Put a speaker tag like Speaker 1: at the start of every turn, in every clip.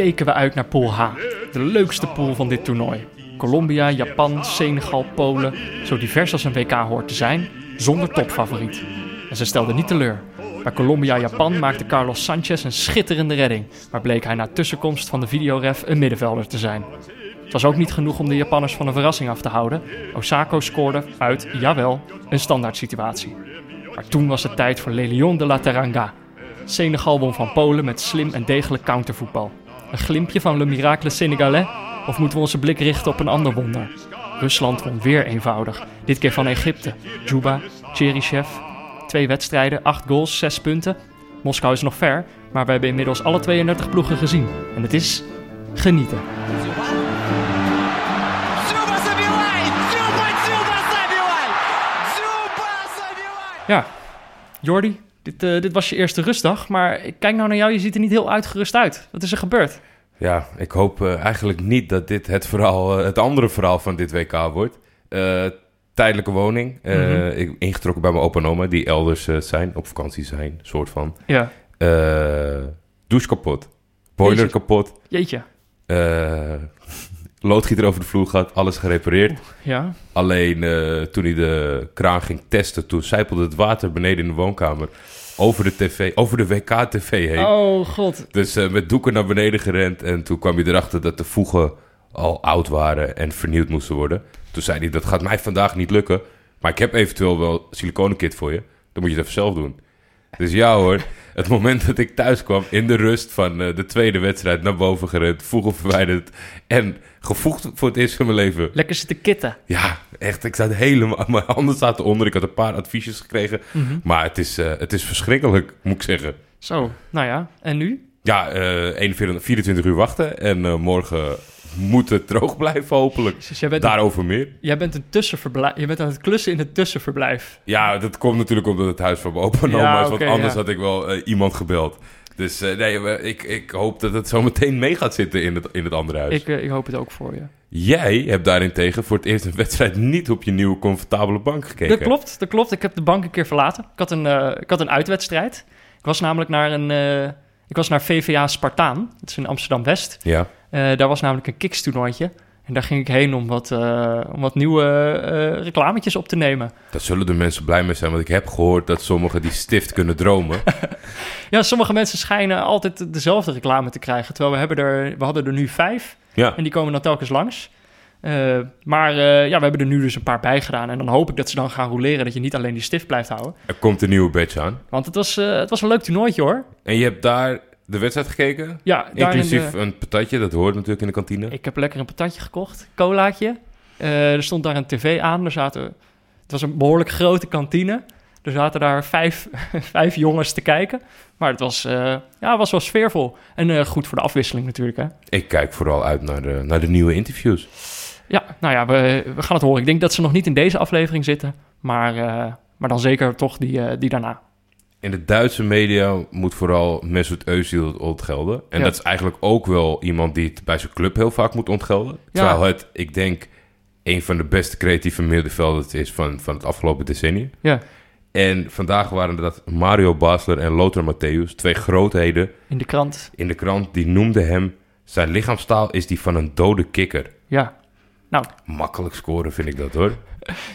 Speaker 1: keken we uit naar Pool H, de leukste pool van dit toernooi. Colombia, Japan, Senegal, Polen, zo divers als een WK hoort te zijn, zonder topfavoriet. En ze stelden niet teleur. Bij Colombia-Japan maakte Carlos Sanchez een schitterende redding, maar bleek hij na tussenkomst van de videoref een middenvelder te zijn. Het was ook niet genoeg om de Japanners van een verrassing af te houden. Osako scoorde uit, jawel, een standaard situatie. Maar toen was het tijd voor Lelion de la Teranga. Senegal won van Polen met slim en degelijk countervoetbal. Een glimpje van Le Miracle Sénégalais? Of moeten we onze blik richten op een ander wonder? Rusland won weer eenvoudig. Dit keer van Egypte. Juba, Cherichev. Twee wedstrijden, acht goals, zes punten. Moskou is nog ver, maar we hebben inmiddels alle 32 ploegen gezien. En het is genieten. Ja, Jordi, dit, eh, dit was je eerste rustdag, maar ik kijk nou naar jou, je ziet er niet heel uitgerust uit. Wat is er gebeurd?
Speaker 2: Ja, ik hoop eh, eigenlijk niet dat dit het, verhaal, eh, het andere verhaal van dit WK wordt. Tijdelijke woning.
Speaker 1: Mhm.
Speaker 2: ik, ingetrokken bij mijn opa en oma, die elders zijn, op vakantie zijn, soort van.
Speaker 1: Ja,
Speaker 2: douche kapot. Boiler kapot.
Speaker 1: jeetje.
Speaker 2: Loodgieter over de vloer gehad, alles gerepareerd.
Speaker 1: Ja,
Speaker 2: Alleen eh, toen hij de kraan ging testen, toen zijpelde het water beneden in de woonkamer over de tv, over de WK-tv heen.
Speaker 1: oh god.
Speaker 2: Dus eh, met doeken naar beneden gerend en toen kwam hij erachter dat de voegen al oud waren en vernieuwd moesten worden. Toen zei hij, dat gaat mij vandaag niet lukken, maar ik heb eventueel wel siliconenkit voor je. Dan moet je het even zelf doen. Dus ja hoor, het moment dat ik thuis kwam in de rust van eh, de tweede wedstrijd naar boven gerend, voegen verwijderd en gevoegd voor het eerst van mijn leven.
Speaker 1: Lekker zitten kitten.
Speaker 2: Ja, echt. Ik zat helemaal... Mijn handen zaten onder. Ik had een paar adviesjes gekregen.
Speaker 1: Mhm.
Speaker 2: Maar het is, eh, het is verschrikkelijk, moet ik zeggen.
Speaker 1: Zo, nou ja. En nu?
Speaker 2: Ja, 41, 24 uur wachten. En morgen moet het droog blijven, hopelijk.
Speaker 1: Dus jij bent,
Speaker 2: Daarover meer.
Speaker 1: jij bent een tussenverblijf. Je bent aan het klussen in het tussenverblijf.
Speaker 2: Ja, dat komt natuurlijk omdat het huis van mijn opa en
Speaker 1: Ja,
Speaker 2: oma is. Want anders
Speaker 1: ja.
Speaker 2: had ik wel eh, iemand gebeld. Dus eh, nee, we- ik, ik hoop dat het zo meteen mee gaat zitten in het, in het andere huis.
Speaker 1: Ik, eh, ik hoop het ook voor je.
Speaker 2: Jij hebt daarentegen voor het eerst een wedstrijd niet op je nieuwe comfortabele bank gekeken.
Speaker 1: Dat klopt, dat klopt. Ik heb de bank een keer verlaten. Ik had een, eh, ik had een uitwedstrijd. Ik was namelijk naar een... eh, ik was naar VVA Spartaan. Dat is in Amsterdam-West.
Speaker 2: Ja.
Speaker 1: Eh, daar was namelijk een kikstoernooitje. En daar ging ik heen om wat, eh, om wat nieuwe eh reclametjes op te nemen.
Speaker 2: Daar zullen de mensen blij mee zijn, want ik heb gehoord dat sommigen die stift kunnen dromen.
Speaker 1: Ja, sommige mensen schijnen altijd dezelfde reclame te krijgen. Terwijl we, hebben er, we hadden er nu vijf.
Speaker 2: Ja,
Speaker 1: En die komen dan telkens langs. Maar ja, we hebben er nu dus een paar bij gedaan. En dan hoop ik dat ze dan gaan roleren. Dat je niet alleen die stift blijft houden.
Speaker 2: er komt een nieuwe badge aan.
Speaker 1: Want het was, het was een leuk toernooitje hoor.
Speaker 2: En je hebt daar de wedstrijd gekeken?
Speaker 1: Ja,
Speaker 2: Inclusief
Speaker 1: eh,
Speaker 2: een patatje, dat hoort natuurlijk in de kantine.
Speaker 1: ik heb lekker een patatje gekocht. Colaatje. Eh, er stond daar een tv aan. Er zaten, het was een behoorlijk grote kantine. Er zaten daar vijf, vijf jongens te kijken. Maar het was, eh, ja, was wel sfeervol. En eh, goed voor de afwisseling natuurlijk. Hè?
Speaker 2: Ik kijk vooral uit naar de, naar de nieuwe interviews.
Speaker 1: Ja, nou ja, we, we gaan het horen. Ik denk dat ze nog niet in deze aflevering zitten. Maar, maar dan zeker toch die, die daarna.
Speaker 2: In de Duitse media moet vooral Mesut Özil ontgelden. En
Speaker 1: Ja.
Speaker 2: dat is eigenlijk ook wel iemand die het bij zijn club heel vaak moet ontgelden.
Speaker 1: Ja.
Speaker 2: Terwijl het, ik denk, een van de beste creatieve middenvelders is van, van het afgelopen decennium.
Speaker 1: Ja,
Speaker 2: En vandaag waren dat Mario Basler en Lothar Matthäus, twee grootheden
Speaker 1: in de krant.
Speaker 2: in de krant. Die noemden hem, zijn lichaamstaal is die van een dode kikker.
Speaker 1: Ja, nou,
Speaker 2: Makkelijk scoren vind ik dat hoor.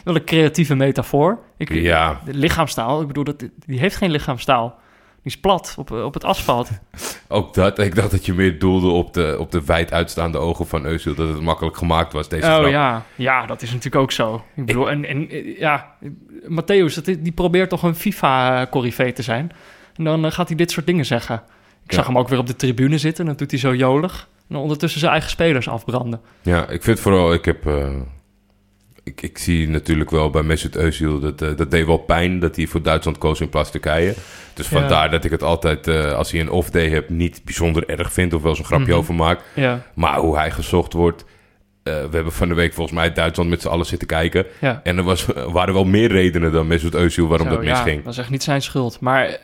Speaker 1: Wel een creatieve metafoor. Ik,
Speaker 2: Ja.
Speaker 1: De lichaamstaal, ik bedoel, dat, die heeft geen lichaamstaal. Die is plat op, op het asfalt.
Speaker 2: Ook dat, ik dacht dat je meer doelde op de, op de wijd uitstaande ogen van Özil. Dat het makkelijk gemaakt was, deze
Speaker 1: Oh
Speaker 2: grap.
Speaker 1: ja, ja, dat is natuurlijk ook zo. Ik bedoel, en, en eh, ja, Matthäus, die probeert toch een FIFA-corrivee te zijn. En dan eh, gaat hij dit soort dingen zeggen. Ik
Speaker 2: Ja.
Speaker 1: zag hem ook weer op de tribune zitten. En dan doet hij zo jolig. En ondertussen zijn eigen spelers afbranden.
Speaker 2: Ja, ik vind vooral, ik heb... eh, ik, ik zie natuurlijk wel bij Mesut Özil, dat, eh, dat deed wel pijn dat hij voor Duitsland koos in plaats Turkije. Dus
Speaker 1: Ja.
Speaker 2: vandaar dat ik het altijd, eh, als hij een off-day hebt, niet bijzonder erg vind of wel eens een grapje
Speaker 1: Mhm.
Speaker 2: over maak.
Speaker 1: Ja,
Speaker 2: Maar hoe hij gezocht wordt... eh, we hebben van de week volgens mij Duitsland met z'n allen zitten kijken.
Speaker 1: ja.
Speaker 2: En er was, waren wel meer redenen dan Mesut Özil waarom
Speaker 1: Zo,
Speaker 2: dat misging.
Speaker 1: Ja, dat is echt niet zijn schuld. Maar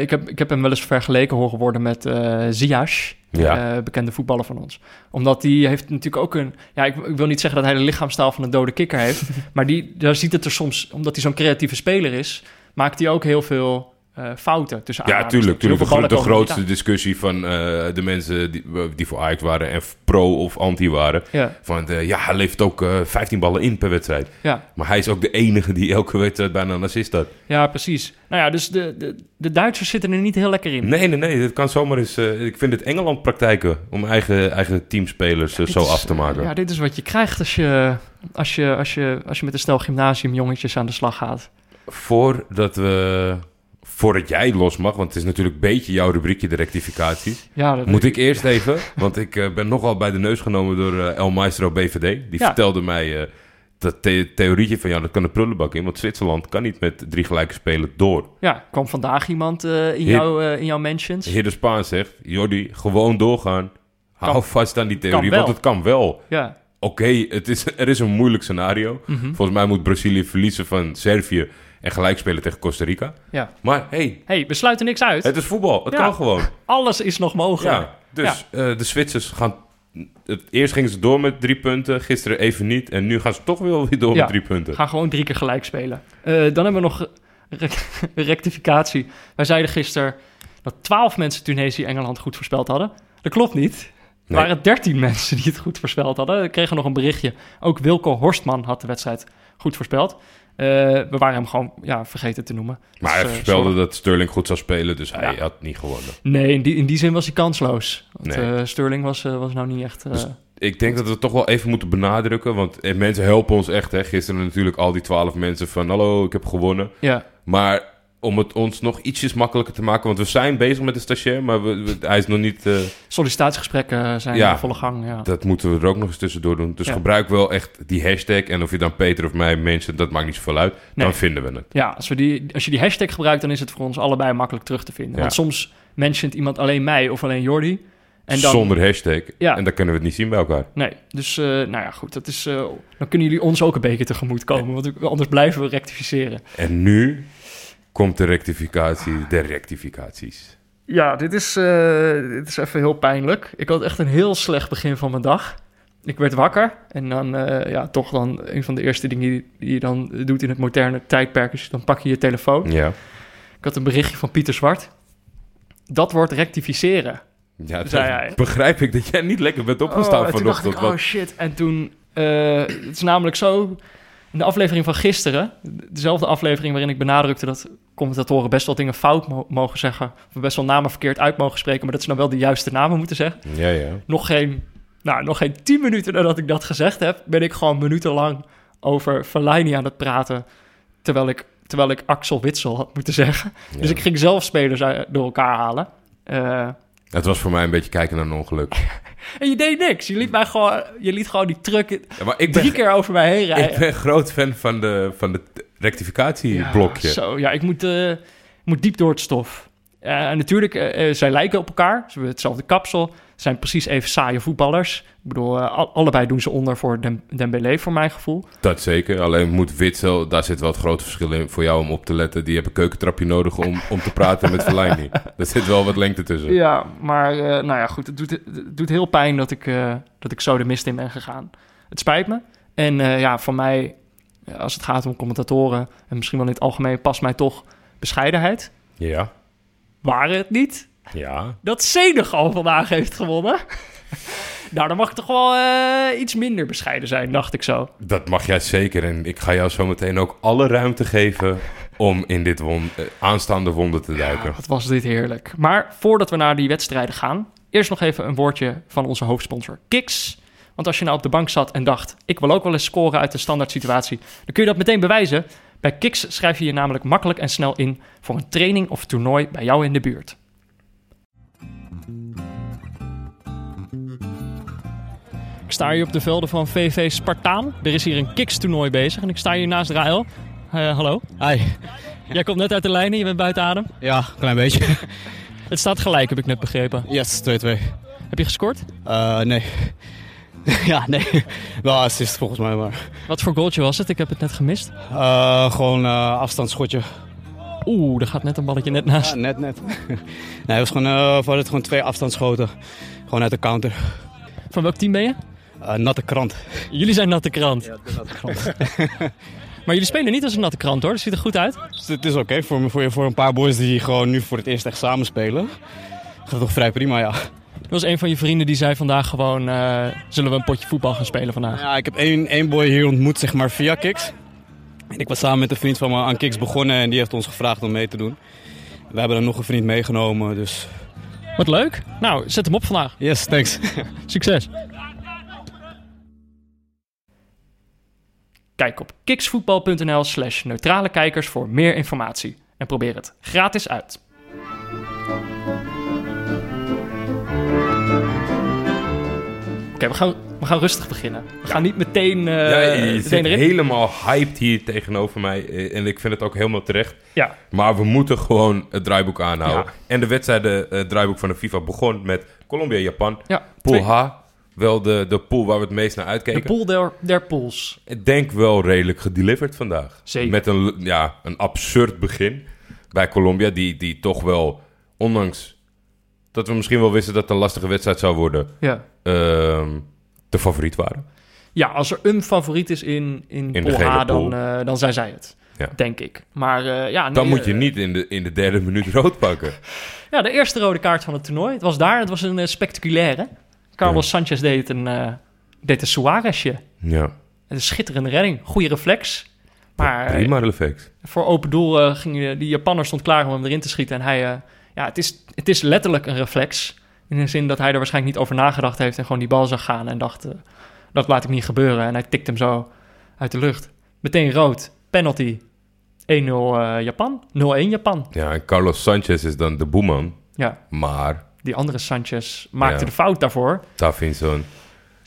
Speaker 1: ik, heb, ik heb hem wel eens vergeleken horen worden met eh Ziyech,
Speaker 2: Ja.
Speaker 1: eh, bekende voetballer van ons. Omdat die heeft natuurlijk ook een... Ja, ik, ik wil niet zeggen dat hij de lichaamstaal van een dode kikker heeft. maar die, daar ziet het er soms... Omdat hij zo'n creatieve speler is... maakt hij ook heel veel eh, fouten tussen
Speaker 2: Ja, tuurlijk. tuurlijk. De, de grootste discussie van eh, de mensen die, die voor Ajax waren en pro of anti waren.
Speaker 1: Ja,
Speaker 2: Van, eh, ja, hij levert ook eh 15 ballen in per wedstrijd.
Speaker 1: ja,
Speaker 2: Maar hij is ook de enige die elke wedstrijd bijna een assist had.
Speaker 1: ja, precies. Nou ja, dus de, de, de Duitsers zitten er niet heel lekker in.
Speaker 2: Nee, nee, nee. Dat kan zomaar eens... eh, ik vind het Engeland praktijken om eigen, eigen teamspelers eh, zo
Speaker 1: is-
Speaker 2: af te maken.
Speaker 1: Ja, dit is wat je krijgt als je, als je, als je, als je met een stel gymnasiumjongetjes aan de slag gaat.
Speaker 2: Voordat we... Voordat jij los mag, want het is natuurlijk een beetje jouw rubriekje, de rectificaties.
Speaker 1: Ja, dat
Speaker 2: Moet ik eerst even, want ik eh, ben nogal bij de neus genomen door eh, El Maestro BVD. Die
Speaker 1: Ja.
Speaker 2: vertelde mij eh, dat the- theorietje van ja, dat kan de prullenbak in. Want Zwitserland kan niet met drie gelijke spelen door.
Speaker 1: Ja, kwam vandaag iemand in, eh, in jouw mentions.
Speaker 2: Heer de Spaan zegt, Jordi, gewoon doorgaan. Hou vast aan die theorie, want het kan wel.
Speaker 1: Ja.
Speaker 2: Oké, het is er is een moeilijk scenario.
Speaker 1: Mhm.
Speaker 2: Volgens mij moet Brazilië verliezen van Servië en gelijk spelen tegen Costa Rica.
Speaker 1: ja.
Speaker 2: Maar hey,
Speaker 1: hey, we sluiten niks uit.
Speaker 2: het is voetbal. Het
Speaker 1: Ja.
Speaker 2: kan gewoon.
Speaker 1: Alles is nog mogelijk.
Speaker 2: Ja, dus eh, de Zwitsers gaan... Het, eerst gingen ze door met drie punten, gisteren even niet. En nu gaan ze toch wel weer door met drie punten.
Speaker 1: Gaan gewoon drie keer gelijk spelen. Eh, dan hebben we nog rec- rectificatie. Wij zeiden gisteren dat twaalf mensen Tunesië Engeland goed voorspeld hadden. Dat klopt niet. Er waren dertien mensen die het goed voorspeld hadden. We kregen nog een berichtje. Ook Wilco Horstman had de wedstrijd goed voorspeld. Eh, we waren hem gewoon ja, vergeten te noemen.
Speaker 2: Maar
Speaker 1: Dus,
Speaker 2: hij
Speaker 1: eh,
Speaker 2: voorspelde dat Sterling goed zou spelen, dus hij
Speaker 1: Ja.
Speaker 2: had niet gewonnen.
Speaker 1: Nee, in die, in die zin was hij kansloos. Want
Speaker 2: Nee.
Speaker 1: eh, Sterling was, was nou niet echt...
Speaker 2: Dus- Ik denk dat we het toch wel even moeten benadrukken, want mensen helpen ons echt. Hè. Gisteren natuurlijk al die twaalf mensen van hallo, ik heb gewonnen.
Speaker 1: ja,
Speaker 2: Maar om het ons nog ietsjes makkelijker te maken, want we zijn bezig met de stagiair, maar we, we- hij is nog niet... eh,
Speaker 1: sollicitatiegesprekken zijn
Speaker 2: Ja.
Speaker 1: in volle gang. Ja.
Speaker 2: dat moeten we er ook nog eens tussendoor doen. Dus
Speaker 1: Ja.
Speaker 2: gebruik wel echt die hashtag. En of je dan Peter of mij mensen, dat maakt niet zoveel uit.
Speaker 1: Nee.
Speaker 2: Dan vinden we het.
Speaker 1: Ja, als, we die, als je die hashtag gebruikt, dan is het voor ons allebei makkelijk terug te vinden.
Speaker 2: Ja.
Speaker 1: Want soms mentiont iemand alleen mij of alleen Jordi. En dan,
Speaker 2: Zonder hashtag.
Speaker 1: Ja.
Speaker 2: En dan kunnen we het niet zien bij elkaar.
Speaker 1: Nee, dus eh, nou ja, goed. Dat is, eh, dan kunnen jullie ons ook een beetje tegemoet komen. Want anders blijven we rectificeren.
Speaker 2: En nu komt de rectificatie der rectificaties.
Speaker 1: Ja, dit is, eh, dit is even heel pijnlijk. Ik had echt een heel slecht begin van mijn dag. Ik werd wakker en dan, eh, ja, toch dan een van de eerste dingen die, die je dan doet in het moderne tijdperk is dan pak je je telefoon.
Speaker 2: Ja.
Speaker 1: Ik had een berichtje van Pieter Zwart. Dat wordt rectificeren.
Speaker 2: Ja, dat
Speaker 1: Zei hij.
Speaker 2: begrijp ik dat jij niet lekker bent opgestaan
Speaker 1: Oh, en toen dacht
Speaker 2: vanochtend.
Speaker 1: ik, oh shit. En toen, eh, het is namelijk zo, in de aflevering van gisteren, dezelfde aflevering waarin ik benadrukte dat commentatoren best wel dingen fout mo- mogen zeggen, of best wel namen verkeerd uit mogen spreken, maar dat ze nou wel de juiste namen moeten zeggen.
Speaker 2: Ja, ja.
Speaker 1: Nog geen, nou, nog geen tien minuten nadat ik dat gezegd heb, ben ik gewoon minutenlang over Fellaini aan het praten, terwijl ik, terwijl ik Axel Witsel had moeten zeggen. Dus ik ging zelf spelers door elkaar halen. Eh,
Speaker 2: Het was voor mij een beetje kijken naar een ongeluk.
Speaker 1: en je deed niks. Je liet mij gewoon, je liet gewoon die truck
Speaker 2: Ja, maar ik ben,
Speaker 1: drie keer over mij heen rijden.
Speaker 2: ik ben groot fan van de, van de rectificatieblokje.
Speaker 1: Ja, zo, ja, ik moet, eh, ik moet diep door het stof. Eh, en natuurlijk, eh, eh, zij lijken op elkaar. Ze hebben hetzelfde kapsel. Ze zijn precies even saaie voetballers. Ik bedoel, al- allebei doen ze onder voor Dem Dembélé, voor mijn gevoel.
Speaker 2: Dat zeker. Alleen moet Witsel, daar zit wel het grote verschil in voor jou om op te letten. Die hebben een keukentrapje nodig om, om te praten met Fellaini. Er zit wel wat lengte tussen.
Speaker 1: Ja, maar nou ja, goed. Het doet, het doet heel pijn dat ik, dat ik zo de mist in ben gegaan. Het spijt me. En ja, voor mij, als het gaat om commentatoren... en misschien wel in het algemeen, past mij toch bescheidenheid.
Speaker 2: Ja.
Speaker 1: Waren het niet?
Speaker 2: Ja.
Speaker 1: dat Senegal vandaag heeft gewonnen. nou, dan mag ik toch wel eh, iets minder bescheiden zijn, dacht ik zo.
Speaker 2: Dat mag jij zeker. En ik ga jou zo meteen ook alle ruimte geven om in dit won eh, aanstaande wonder te duiken.
Speaker 1: Wat was dit heerlijk. Maar voordat we naar die wedstrijden gaan, eerst nog even een woordje van onze hoofdsponsor Kiks. Want als je nou op de bank zat en dacht, ik wil ook wel eens scoren uit de standaard situatie, dan kun je dat meteen bewijzen. Bij Kiks schrijf je je namelijk makkelijk en snel in voor een training of toernooi bij jou in de buurt. Ik sta hier op de velden van VV Spartaan. Er is hier een Kiks-toernooi bezig en ik sta hier naast Rael. Eh, hallo.
Speaker 3: Hi.
Speaker 1: Jij komt net uit de lijnen, je bent buiten adem.
Speaker 3: Ja, klein beetje.
Speaker 1: Het staat gelijk, heb ik net begrepen.
Speaker 3: Yes, 2-2.
Speaker 1: Heb je gescoord?
Speaker 3: Eh, nee. ja, nee. Wel assist volgens mij, maar...
Speaker 1: Wat voor goaltje was het? Ik heb het net gemist.
Speaker 3: Eh, gewoon eh afstandsschotje.
Speaker 1: Oeh, er gaat net een balletje net naast.
Speaker 3: Ja, net, net. nee, het was gewoon, eh, we hadden gewoon twee afstandsschoten. Gewoon uit de counter.
Speaker 1: Van welk team ben je?
Speaker 3: Eh, natte krant.
Speaker 1: Jullie zijn natte krant.
Speaker 3: Ja, de natte krant.
Speaker 1: Maar jullie spelen niet als een natte krant hoor, dat ziet er goed uit.
Speaker 3: Dus het is oké voor, voor, voor een paar boys die gewoon nu voor het eerst echt samen spelen. Gaat het toch vrij prima, ja.
Speaker 1: Er was een van je vrienden die zei vandaag gewoon, eh, zullen we een potje voetbal gaan spelen vandaag?
Speaker 3: Ja, ik heb één, één boy hier ontmoet, zeg maar, via Kiks. En ik was samen met een vriend van me aan Kiks begonnen en die heeft ons gevraagd om mee te doen. We hebben er nog een vriend meegenomen, dus...
Speaker 1: Wat leuk. Nou, zet hem op vandaag.
Speaker 3: Yes, thanks.
Speaker 1: Succes. Kijk op kiksvoetbal.nl slash neutrale kijkers voor meer informatie. En probeer het gratis uit. We, gaan, we gaan rustig beginnen. We gaan niet meteen, eh
Speaker 2: ja, je
Speaker 1: meteen erin.
Speaker 2: helemaal hyped hier tegenover mij. eh, En ik vind het ook helemaal terecht.
Speaker 1: Ja,
Speaker 2: Maar we moeten gewoon het draaiboek aanhouden.
Speaker 1: Ja.
Speaker 2: En de wedstrijden, eh, het draaiboek van de FIFA begon met Colombia-Japan.
Speaker 1: ja.
Speaker 2: Pool
Speaker 1: Twee-
Speaker 2: H, wel de, de pool waar we het meest naar
Speaker 1: De
Speaker 2: uitkeken.
Speaker 1: pool der, der pools.
Speaker 2: Ik denk wel redelijk gedeliverd vandaag.
Speaker 1: Zeker.
Speaker 2: Met een, ja, een absurd begin bij Colombia, die, die toch wel, ondanks dat we misschien wel wisten dat het een lastige wedstrijd zou worden,
Speaker 1: Ja.
Speaker 2: ehm, de favoriet waren.
Speaker 1: Ja, als er een favoriet is in, in,
Speaker 2: In
Speaker 1: pool dan,
Speaker 2: pool.
Speaker 1: eh, dan zijn zij het.
Speaker 2: Ja.
Speaker 1: Denk ik. Maar eh, ja,
Speaker 2: Dan
Speaker 1: nee,
Speaker 2: moet je
Speaker 1: eh,
Speaker 2: niet in de, in de derde minuut rood pakken.
Speaker 1: Ja, de eerste rode kaart van het toernooi. Het was daar, het was een spectaculaire. Carlos Sanchez deed een, deed een Suarezje.
Speaker 2: Ja,
Speaker 1: Een schitterende redding. Goede reflex. Maar
Speaker 2: prima reflex.
Speaker 1: voor open doel ging die Japanner stond klaar om hem erin te schieten. En hij, ja, het is, het is letterlijk een reflex. In de zin dat hij er waarschijnlijk niet over nagedacht heeft en gewoon die bal zag gaan en dacht, eh, dat laat ik niet gebeuren. En hij tikt hem zo uit de lucht. Meteen rood, penalty, 1-0 eh, Japan, 0-1 Japan.
Speaker 2: Ja, en Carlos Sanchez is dan de boeman.
Speaker 1: Ja,
Speaker 2: Maar
Speaker 1: die andere Sanchez maakte
Speaker 2: Ja.
Speaker 1: de fout daarvoor.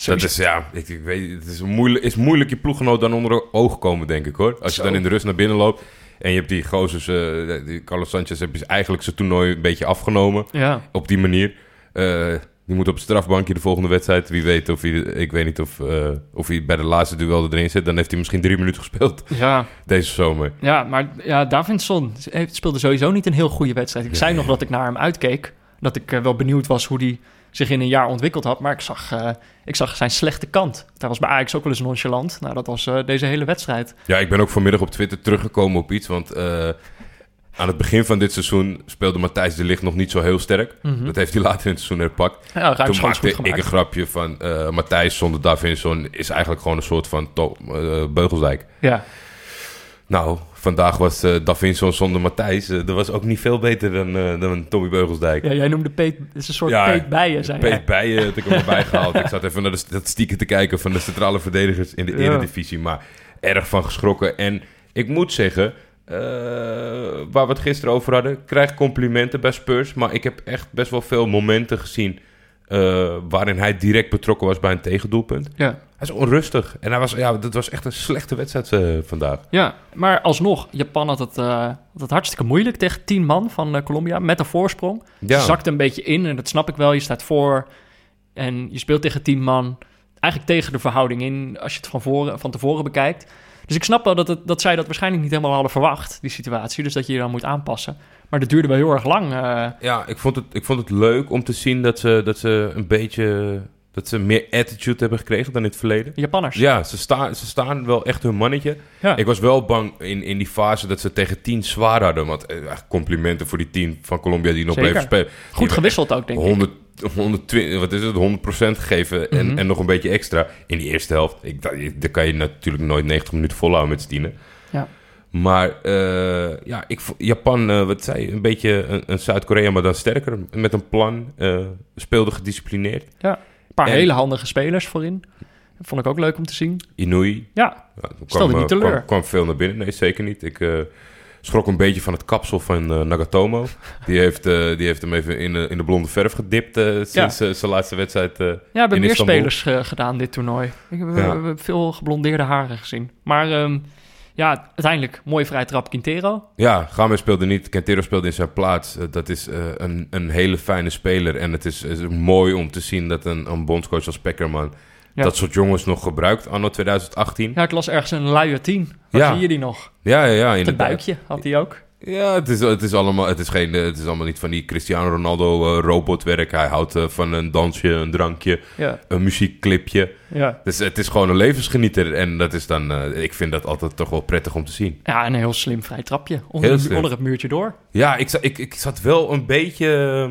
Speaker 2: Dat is ja, ik, ik weet, het is moeilijk, is moeilijk je ploeggenoot dan onder de ogen komen, denk ik hoor. Als je
Speaker 1: Zo.
Speaker 2: dan in de rust naar binnen loopt en je hebt die gozers, eh, die Carlos Sanchez, heb je eigenlijk zijn toernooi een beetje afgenomen
Speaker 1: Ja,
Speaker 2: op die manier. Eh, die moet op het strafbankje de volgende wedstrijd. Wie weet of hij, ik weet niet of, eh, of hij bij de laatste duel erin zit. Dan heeft hij misschien drie minuten gespeeld
Speaker 1: ja,
Speaker 2: deze zomer.
Speaker 1: ja, maar ja, Davinson speelde sowieso niet een heel goede wedstrijd. Ik zei nog dat ik naar hem uitkeek. Dat ik wel benieuwd was hoe hij zich in een jaar ontwikkeld had. Maar ik zag, eh, ik zag zijn slechte kant. Hij was bij Ajax ook wel eens nonchalant. Nou, dat was eh, deze hele wedstrijd.
Speaker 2: Ja, ik ben ook vanmiddag op Twitter teruggekomen op iets. Want eh, aan het begin van dit seizoen speelde Matthijs de Ligt nog niet zo heel sterk. Dat heeft hij later in het seizoen herpakt.
Speaker 1: Ja,
Speaker 2: Toen maakte ik een grapje van Matthijs zonder Davinson is eigenlijk gewoon een soort van Beugelsdijk.
Speaker 1: Ja,
Speaker 2: Nou, vandaag was eh Davinson zonder Matthijs. eh, dat was ook niet veel beter dan, eh, dan Tommy Beugelsdijk.
Speaker 1: ja, jij noemde Peet, het is een soort
Speaker 2: Ja,
Speaker 1: Peet Bijen, zei jij.
Speaker 2: Peet Bijen had ik er maar bij gehaald. Ik zat even naar de statistieken te kijken van de centrale verdedigers in de
Speaker 1: Ja.
Speaker 2: Eredivisie. Maar erg van geschrokken. En ik moet zeggen, waar we het gisteren over hadden, ik krijg complimenten bij Spurs. Maar ik heb echt best wel veel momenten gezien waarin hij direct betrokken was bij een tegendoelpunt.
Speaker 1: Ja.
Speaker 2: Hij is onrustig. En hij was, ja, dat was echt een slechte wedstrijd eh, vandaag.
Speaker 1: Ja, maar alsnog, Japan had het, eh, had het hartstikke moeilijk tegen tien man van eh, Colombia met een voorsprong.
Speaker 2: Ja.
Speaker 1: Ze zakte een beetje in en dat snap ik wel. Je staat voor en je speelt tegen tien man. Eigenlijk tegen de verhouding in als je het van, voren, van tevoren bekijkt. Dus ik snap wel dat, het, dat zij dat waarschijnlijk niet helemaal hadden verwacht, die situatie. Dus dat je je dan moet aanpassen. Maar dat duurde wel heel erg lang.
Speaker 2: Ja, ik vond, het, ik vond het leuk om te zien dat ze, dat ze een beetje... Dat ze meer attitude hebben gekregen dan in het verleden.
Speaker 1: de Japanners.
Speaker 2: Ja, ze staan, ze staan wel echt hun mannetje.
Speaker 1: Ja.
Speaker 2: Ik was wel bang in, in die fase dat ze tegen 10 zwaar hadden. Want eh, echt complimenten voor die 10 van Colombia die nog
Speaker 1: Zeker.
Speaker 2: bleven spelen.
Speaker 1: Goed gewisseld ook, denk
Speaker 2: hebben
Speaker 1: ik.
Speaker 2: echt 100, 120, wat is het, 100% gegeven en,
Speaker 1: Mhm.
Speaker 2: en nog een beetje extra in die eerste helft. Ik, daar kan je natuurlijk nooit 90 minuten volhouden met z'n tienen.
Speaker 1: Ja.
Speaker 2: Maar eh, ja, ik, Japan, eh, wat zei je, een beetje een, een Zuid-Korea, maar dan sterker. Met een plan, eh, speelde gedisciplineerd.
Speaker 1: Ja. Paar
Speaker 2: En-
Speaker 1: hele handige spelers voorin. Dat vond ik ook leuk om te zien.
Speaker 2: Inui,
Speaker 1: Ja,
Speaker 2: Ja,
Speaker 1: Stelde
Speaker 2: kwam,
Speaker 1: niet
Speaker 2: eh,
Speaker 1: teleur.
Speaker 2: Kwam, kwam veel naar binnen. Nee, zeker niet. Ik eh, schrok een beetje van het kapsel van eh, Nagatomo. Die heeft, die heeft hem even in, de- in de blonde verf gedipt sinds zijn laatste wedstrijd.
Speaker 1: Ja, we hebben meer
Speaker 2: Istanbul.
Speaker 1: spelers gedaan dit toernooi. Ik heb, we,
Speaker 2: Ja.
Speaker 1: we hebben veel geblondeerde haren gezien. Maar ehm, ja, uiteindelijk mooie vrije trap Quintero.
Speaker 2: Ja, Games speelde niet. Quintero speelde in zijn plaats. Eh, dat is eh, een, een hele fijne speler. En het is, is mooi om te zien dat een, een bondscoach als Peckerman...
Speaker 1: Ja.
Speaker 2: dat soort jongens nog gebruikt anno 2018.
Speaker 1: Ja, ik las ergens een luie 10. Waar
Speaker 2: Ja.
Speaker 1: zie je die nog?
Speaker 2: Ja, ja, ja,
Speaker 1: Het buikje had hij ook.
Speaker 2: Ja, het is, het is, allemaal, het is, geen, eh, het is allemaal niet van die Cristiano Ronaldo eh, robotwerk. Hij houdt eh, van een dansje, een drankje,
Speaker 1: Ja,
Speaker 2: een muziekclipje.
Speaker 1: ja.
Speaker 2: Dus het is gewoon een levensgenieter. En dat is dan, ik vind dat altijd toch wel prettig om te zien.
Speaker 1: ja, en een heel slim vrij trapje. Onder, onder het muurtje door.
Speaker 2: Ja, ik, ik, ik zat wel een beetje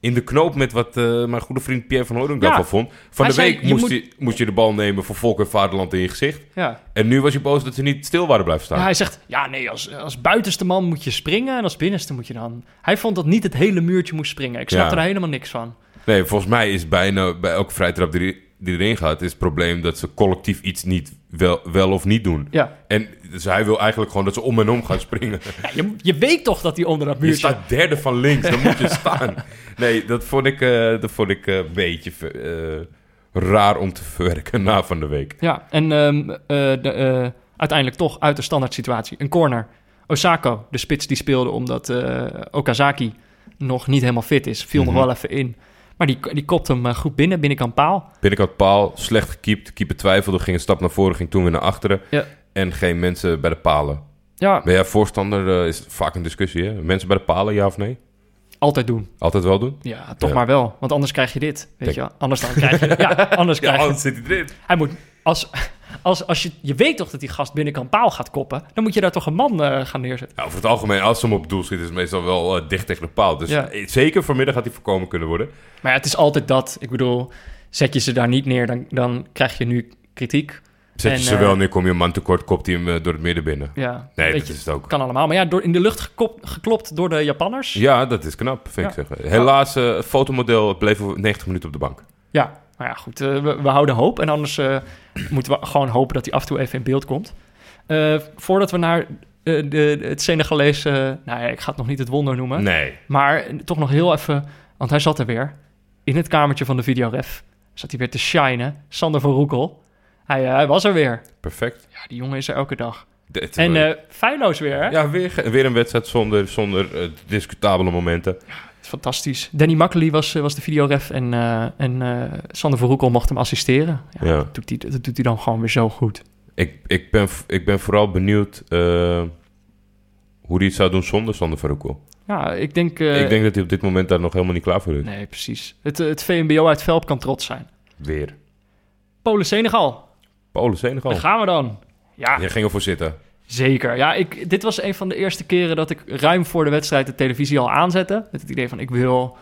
Speaker 2: in de knoop met wat eh, mijn goede vriend Pierre van Hooydonk
Speaker 1: Ja.
Speaker 2: vond. Van
Speaker 1: Hij
Speaker 2: de
Speaker 1: zei,
Speaker 2: week
Speaker 1: je
Speaker 2: moest,
Speaker 1: moet-
Speaker 2: je, moest je de bal nemen voor volk en vaderland in je gezicht.
Speaker 1: Ja.
Speaker 2: En nu was je boos dat ze niet stil waren blijven staan.
Speaker 1: Ja, hij zegt, ja nee, als, als buitenste man moet je springen en als binnenste moet je dan... Hij vond dat niet het hele muurtje moest springen. Ik snapte
Speaker 2: Ja.
Speaker 1: er helemaal niks van.
Speaker 2: Nee, volgens mij is bijna bij elke vrijtrap die, die erin gaat... is het probleem dat ze collectief iets niet wel, wel of niet doen.
Speaker 1: Ja,
Speaker 2: En dus hij wil eigenlijk gewoon dat ze om en om gaan springen.
Speaker 1: ja je, je weet toch dat hij onder dat
Speaker 2: Je
Speaker 1: muurtje...
Speaker 2: staat derde van links, dan moet je staan. Nee, dat vond ik, eh, dat vond ik eh, een beetje eh, raar om te verwerken na van de week.
Speaker 1: Ja, en ehm, eh, de, uiteindelijk toch uit de standaard situatie. Een corner. Osako, de spits die speelde omdat Okazaki nog niet helemaal fit is. Viel
Speaker 2: Mhm.
Speaker 1: nog wel even in. Maar die, die kopt hem eh, goed binnen, binnenkant paal.
Speaker 2: Binnenkant paal, slecht gekiept. Keeper twijfelde, ging een stap naar voren, ging toen weer naar achteren.
Speaker 1: Ja.
Speaker 2: En geen mensen bij de palen.
Speaker 1: Ja,
Speaker 2: Ben jij voorstander? eh, is vaak een discussie, hè? Mensen bij de palen, ja of nee?
Speaker 1: altijd doen.
Speaker 2: Altijd wel doen?
Speaker 1: Ja, toch
Speaker 2: Ja.
Speaker 1: maar wel. Want anders krijg je dit. Weet
Speaker 2: Kijk.
Speaker 1: je? Anders dan krijg je... ja, anders krijg je...
Speaker 2: zit hij erin.
Speaker 1: Hij moet... Als, als, als je, je weet toch dat die gast binnenkant paal gaat koppen... dan moet je daar toch een man eh, gaan neerzetten.
Speaker 2: Ja, over het algemeen, als ze hem op doel schiet, is het meestal wel eh, dicht tegen de paal. Dus
Speaker 1: Ja.
Speaker 2: eh, zeker vanmiddag had hij voorkomen kunnen worden.
Speaker 1: Maar ja, het is altijd dat. Ik bedoel, zet je ze daar niet neer... dan, dan krijg je nu kritiek.
Speaker 2: Zet je
Speaker 1: En,
Speaker 2: ze wel neer, kom je een man tekort, kopt hij hem door het midden binnen.
Speaker 1: Ja,
Speaker 2: Nee, dat
Speaker 1: je,
Speaker 2: is het ook.
Speaker 1: kan allemaal. Maar ja, door, in de lucht geklopt door de Japanners. Ja,
Speaker 2: Ja, dat is knap, vind
Speaker 1: Ja.
Speaker 2: ik zeggen. Helaas, fotomodel bleef 90 minuten op de bank.
Speaker 1: Maar ja, goed. eh, we, we houden hoop. En anders eh, moeten we gewoon hopen dat hij af en toe even in beeld komt. Eh, voordat we naar de, het Senegalese... nou ja, ik ga het nog niet het wonder noemen.
Speaker 2: Nee.
Speaker 1: Maar toch nog heel even... Want hij zat er weer. In het kamertje van de videoref. Zat hij weer te shinen. Sander van Roekel. Hij, hij was er weer.
Speaker 2: Perfect.
Speaker 1: Ja, die jongen is er elke dag.
Speaker 2: Dit-
Speaker 1: En eh feilloos weer, hè?
Speaker 2: ja, weer, weer een wedstrijd zonder, zonder discutabele momenten.
Speaker 1: Fantastisch. Danny Makkely was, eh, was de videoref en, eh, en eh, Sander Verhoekel mocht hem assisteren. Ja,
Speaker 2: Ja.
Speaker 1: Dat, doet hij, dat doet hij dan gewoon weer zo goed.
Speaker 2: Ik, ik, ben, ik ben vooral benieuwd hoe hij het zou doen zonder Sander Verhoekel.
Speaker 1: Ja, ik denk...
Speaker 2: ik denk dat hij op dit moment daar nog helemaal niet klaar voor is.
Speaker 1: Nee, precies. Het, het VMBO uit Velp kan trots zijn.
Speaker 2: Weer.
Speaker 1: Polen-Senegal.
Speaker 2: Polen, Senegal.
Speaker 1: Daar gaan we dan. Ja,
Speaker 2: Jij ging ervoor zitten.
Speaker 1: Zeker. Ja, ik, dit was een van de eerste keren dat ik ruim voor de wedstrijd de televisie al aanzette. Met het idee van, ik wil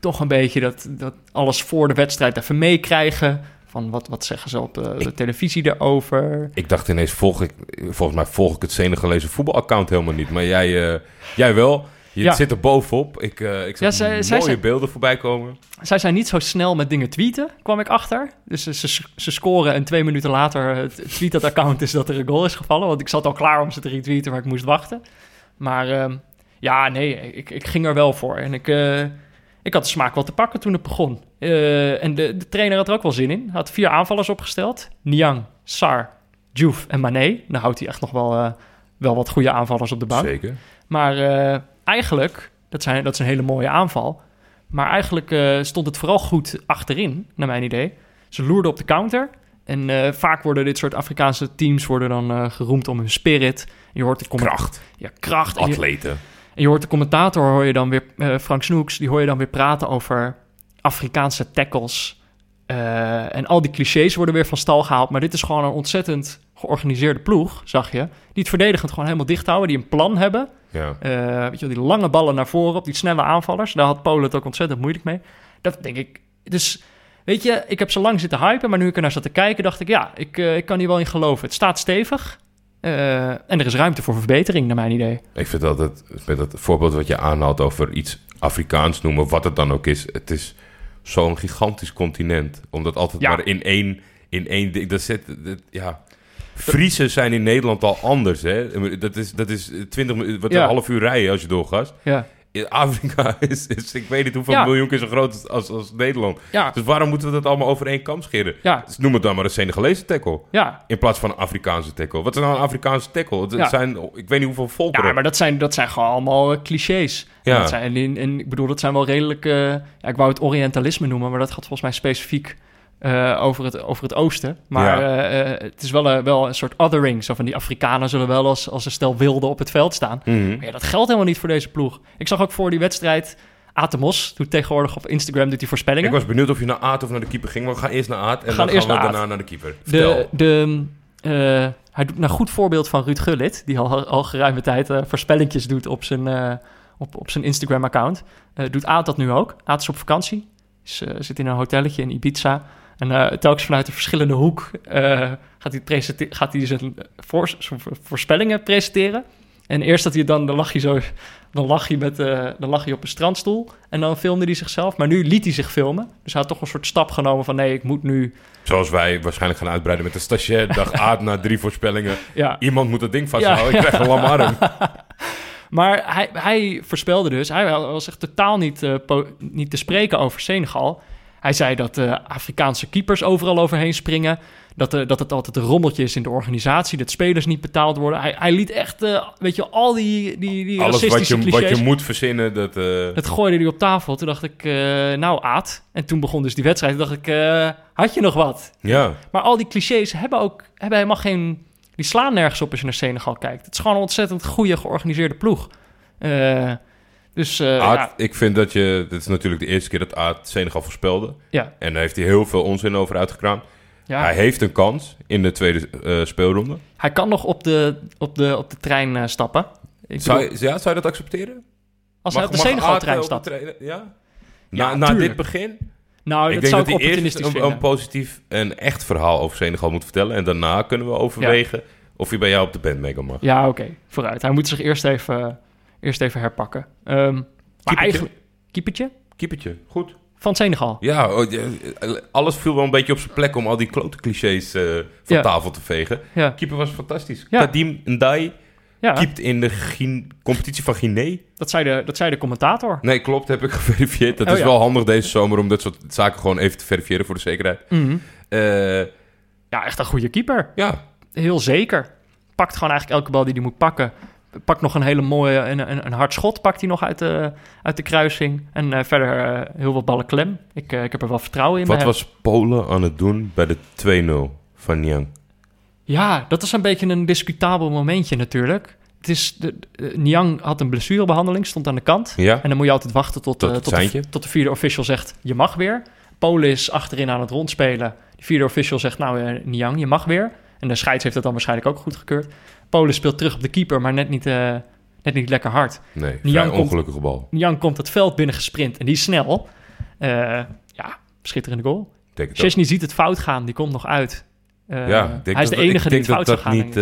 Speaker 1: toch een beetje dat, dat alles voor de wedstrijd even meekrijgen. Van wat, wat zeggen ze op eh, de televisie erover.
Speaker 2: Ik dacht ineens, volg ik, volgens mij volg ik het Senegalese voetbalaccount helemaal niet. Maar jij, eh, jij wel. Je
Speaker 1: Ja.
Speaker 2: zit er bovenop. Ik, eh ik zag
Speaker 1: Ja, zij-
Speaker 2: mooie
Speaker 1: zij zijn-
Speaker 2: beelden voorbij komen.
Speaker 1: Zij zijn niet zo snel met dingen tweeten, kwam ik achter. Dus ze, ze, ze scoren en twee minuten later het tweet dat account is dat er een goal is gevallen. Want ik zat al klaar om ze te retweeten, maar ik moest wachten. Maar ehm, ja, nee, ik, ik ging er wel voor. En ik, eh, ik had de smaak wel te pakken toen het begon. Eh, en de, de trainer had er ook wel zin in. Hij had vier aanvallers opgesteld. Niang, Sar, Diouf en Mané. Dan houdt hij echt nog wel, eh, wel wat goede aanvallers op de bank.
Speaker 2: Zeker.
Speaker 1: Maar eh, eigenlijk, dat, zijn, dat is een hele mooie aanval. Maar eigenlijk eh, stond het vooral goed achterin, naar mijn idee. Ze loerden op de counter. En eh, vaak worden dit soort Afrikaanse teams worden dan eh, geroemd om hun spirit. Je hoort de
Speaker 2: Kracht.
Speaker 1: Ja, kracht. En je,
Speaker 2: Atleten.
Speaker 1: en je hoort de commentator, hoor je dan weer, Frank Snoeks, die hoor je dan weer praten over Afrikaanse tackles. En al die clichés worden weer van stal gehaald. Maar dit is gewoon een ontzettend georganiseerde ploeg, zag je. Die het verdedigend gewoon helemaal dicht houden. Die een plan hebben.
Speaker 2: Ja.
Speaker 1: Eh, weet je die lange ballen naar voren op, die snelle aanvallers. Daar had Polen het ook ontzettend moeilijk mee. Dat denk ik. Dus weet je, ik heb zo lang zitten hypen, maar nu ik er naar zat te kijken, dacht ik, ja, ik, eh, ik kan hier wel in geloven. Het staat stevig. eh, en er is ruimte voor verbetering, naar mijn idee.
Speaker 2: Ik vind altijd, met het voorbeeld wat je aanhaalt over iets Afrikaans noemen, wat het dan ook is. Het is zo'n gigantisch continent. Omdat altijd
Speaker 1: Ja.
Speaker 2: maar in één, in één ding. Dat zit, dat, ja. Friesen zijn in Nederland al anders, hè? Dat is, dat is 20 minuten, wat
Speaker 1: Ja.
Speaker 2: een half uur rijden als je doorgaat.
Speaker 1: Ja,
Speaker 2: In Afrika is, is, ik weet niet hoeveel
Speaker 1: Ja.
Speaker 2: miljoen keer zo groot als, als, Nederland.
Speaker 1: ja,
Speaker 2: Dus waarom moeten we dat allemaal over één kam scheren?
Speaker 1: ja,
Speaker 2: Dus noem het dan maar een Senegalese tackle.
Speaker 1: ja.
Speaker 2: In plaats van een Afrikaanse tackle. Wat is nou een Afrikaanse tackle? Het zijn, ik weet niet hoeveel volkeren.
Speaker 1: Ja, maar dat zijn, dat zijn gewoon allemaal eh, clichés. En
Speaker 2: Ja.
Speaker 1: Dat zijn, en, en ik bedoel, dat zijn wel redelijk... eh, ja, ik wou het orientalisme noemen, maar dat gaat volgens mij specifiek eh, over, het, over het oosten. Maar
Speaker 2: Ja.
Speaker 1: eh, eh, het is wel, een- wel een soort othering. Zo van die Afrikanen zullen wel als, als een stel wilden op het veld staan.
Speaker 2: Mhm.
Speaker 1: Maar ja, dat geldt helemaal niet voor deze ploeg. Ik zag ook voor die wedstrijd... Atemos doet tegenwoordig op Instagram doet hij voorspellingen.
Speaker 2: Ik was benieuwd of je naar Aad of naar de keeper ging. Maar we gaan eerst naar Aad en
Speaker 1: gaan
Speaker 2: dan gaan
Speaker 1: eerst
Speaker 2: we
Speaker 1: naar
Speaker 2: daarna naar de keeper. Vertel.
Speaker 1: De, de, eh, hij doet een goed voorbeeld van Ruud Gullit, die al, al geruime tijd voorspellingjes doet op zijn, op, op zijn Instagram-account. Doet Aad dat nu ook. Aad is op vakantie, is, zit in een hotelletje in Ibiza. En eh, telkens vanuit een verschillende hoek eh, gaat, hij presente- gaat hij zijn, voor, zijn voorspellingen presenteren. En eerst dat hij dan, dan lag hij zo, dan lag hij, met, eh, dan lag hij op een strandstoel en dan filmde hij zichzelf. Maar nu liet hij zich filmen. Dus hij had toch een soort stap genomen van nee, ik moet nu,
Speaker 2: Zoals wij waarschijnlijk gaan uitbreiden met de stagiair. Dag Aad na drie voorspellingen.
Speaker 1: ja,
Speaker 2: Iemand moet het ding vasthouden.
Speaker 1: Ja.
Speaker 2: Ik krijg een lam arm.
Speaker 1: Maar hij, hij voorspelde dus, hij was echt totaal niet, po- niet te spreken over Senegal. Hij zei dat de Afrikaanse keepers overal overheen springen. Dat, eh, dat het altijd een rommeltje is in de organisatie. Dat spelers niet betaald worden. Hij, hij liet echt, eh, weet je, al die, die, die
Speaker 2: Alles wat je,
Speaker 1: clichés...
Speaker 2: wat je moet verzinnen, dat... eh,
Speaker 1: Dat gooide hij op tafel. Toen dacht ik, eh, nou Aad. En toen begon dus die wedstrijd. Toen dacht ik, eh, had je nog wat?
Speaker 2: ja.
Speaker 1: Maar al die clichés hebben ook hebben helemaal geen. Die slaan nergens op als je naar Senegal kijkt. Het is gewoon een ontzettend goede georganiseerde ploeg. Dus eh, ja,
Speaker 2: ik vind dat je... Dit is natuurlijk de eerste keer dat Aad Senegal voorspelde.
Speaker 1: ja,
Speaker 2: En daar heeft hij heel veel onzin over uitgekraamd.
Speaker 1: ja.
Speaker 2: Hij heeft een kans in de tweede eh, speelronde.
Speaker 1: Hij kan nog op de, op de, op de trein eh, stappen. Ik
Speaker 2: Zou,
Speaker 1: bedoel,
Speaker 2: ja, zou je dat accepteren?
Speaker 1: als
Speaker 2: Mag-
Speaker 1: hij op de Senegal-trein stapt.
Speaker 2: trein- Ja? Na, na dit begin?
Speaker 1: Nou,
Speaker 2: ik
Speaker 1: dat
Speaker 2: denk
Speaker 1: zou
Speaker 2: dat
Speaker 1: ik
Speaker 2: hij eerst een, positief en echt verhaal over Senegal moet vertellen. En daarna kunnen we overwegen of hij bij jou op de bandmaker mag.
Speaker 1: Ja, oké, vooruit. Hij moet zich eerst even, eerst even herpakken. Ehm, maar eigenlijk... Keepertje?
Speaker 2: Keepertje, goed.
Speaker 1: Van Senegal.
Speaker 2: Ja, oh, ja, alles viel wel een beetje op zijn plek om al die klote clichés eh, van
Speaker 1: Ja.
Speaker 2: tafel te vegen.
Speaker 1: Ja,
Speaker 2: Keeper was fantastisch.
Speaker 1: Ja.
Speaker 2: Kadim Ndai
Speaker 1: ja
Speaker 2: keept in de competitie van Guinea.
Speaker 1: dat, zei de, dat zei de commentator.
Speaker 2: Nee, klopt, heb ik geverifieerd. Dat
Speaker 1: Oh,
Speaker 2: is wel handig deze zomer om dat soort zaken gewoon even te verifiëren voor de zekerheid.
Speaker 1: Mhm.
Speaker 2: Eh,
Speaker 1: Ja, echt een goede keeper.
Speaker 2: ja,
Speaker 1: Heel zeker. Pakt gewoon eigenlijk elke bal die hij moet pakken. Pakt nog een hele mooie, een, een, een hard schot pakt hij nog uit de, uit de kruising. En eh, verder eh, heel wat ballen klem. Ik, eh, ik heb er wel vertrouwen in.
Speaker 2: wat was Polen aan het doen bij de 2-0 van Niang?
Speaker 1: Ja, dat is een beetje een discutabel momentje natuurlijk. Het is, de, Niang had een blessurebehandeling, stond aan de kant.
Speaker 2: Ja?
Speaker 1: En dan moet je altijd wachten tot,
Speaker 2: Tot
Speaker 1: tot, de,
Speaker 2: seintje.
Speaker 1: tot de vierde official zegt, je mag weer. Polen is achterin aan het rondspelen. De vierde official zegt, nou Niang, je mag weer. En de scheids heeft dat dan waarschijnlijk ook goedgekeurd. Polen speelt terug op de keeper, maar net niet, eh, net niet lekker hard.
Speaker 2: Nee,
Speaker 1: komt-
Speaker 2: ongelukkige bal.
Speaker 1: Niang komt het veld binnen gesprint en die is snel. Eh, ja, schitterende goal.
Speaker 2: Ik Denk het ook.
Speaker 1: Chesney ziet het fout gaan, die komt nog uit. Eh,
Speaker 2: Ja, ik denk
Speaker 1: hij is de
Speaker 2: dat-
Speaker 1: enige
Speaker 2: ik
Speaker 1: die het fout
Speaker 2: dat dat niet.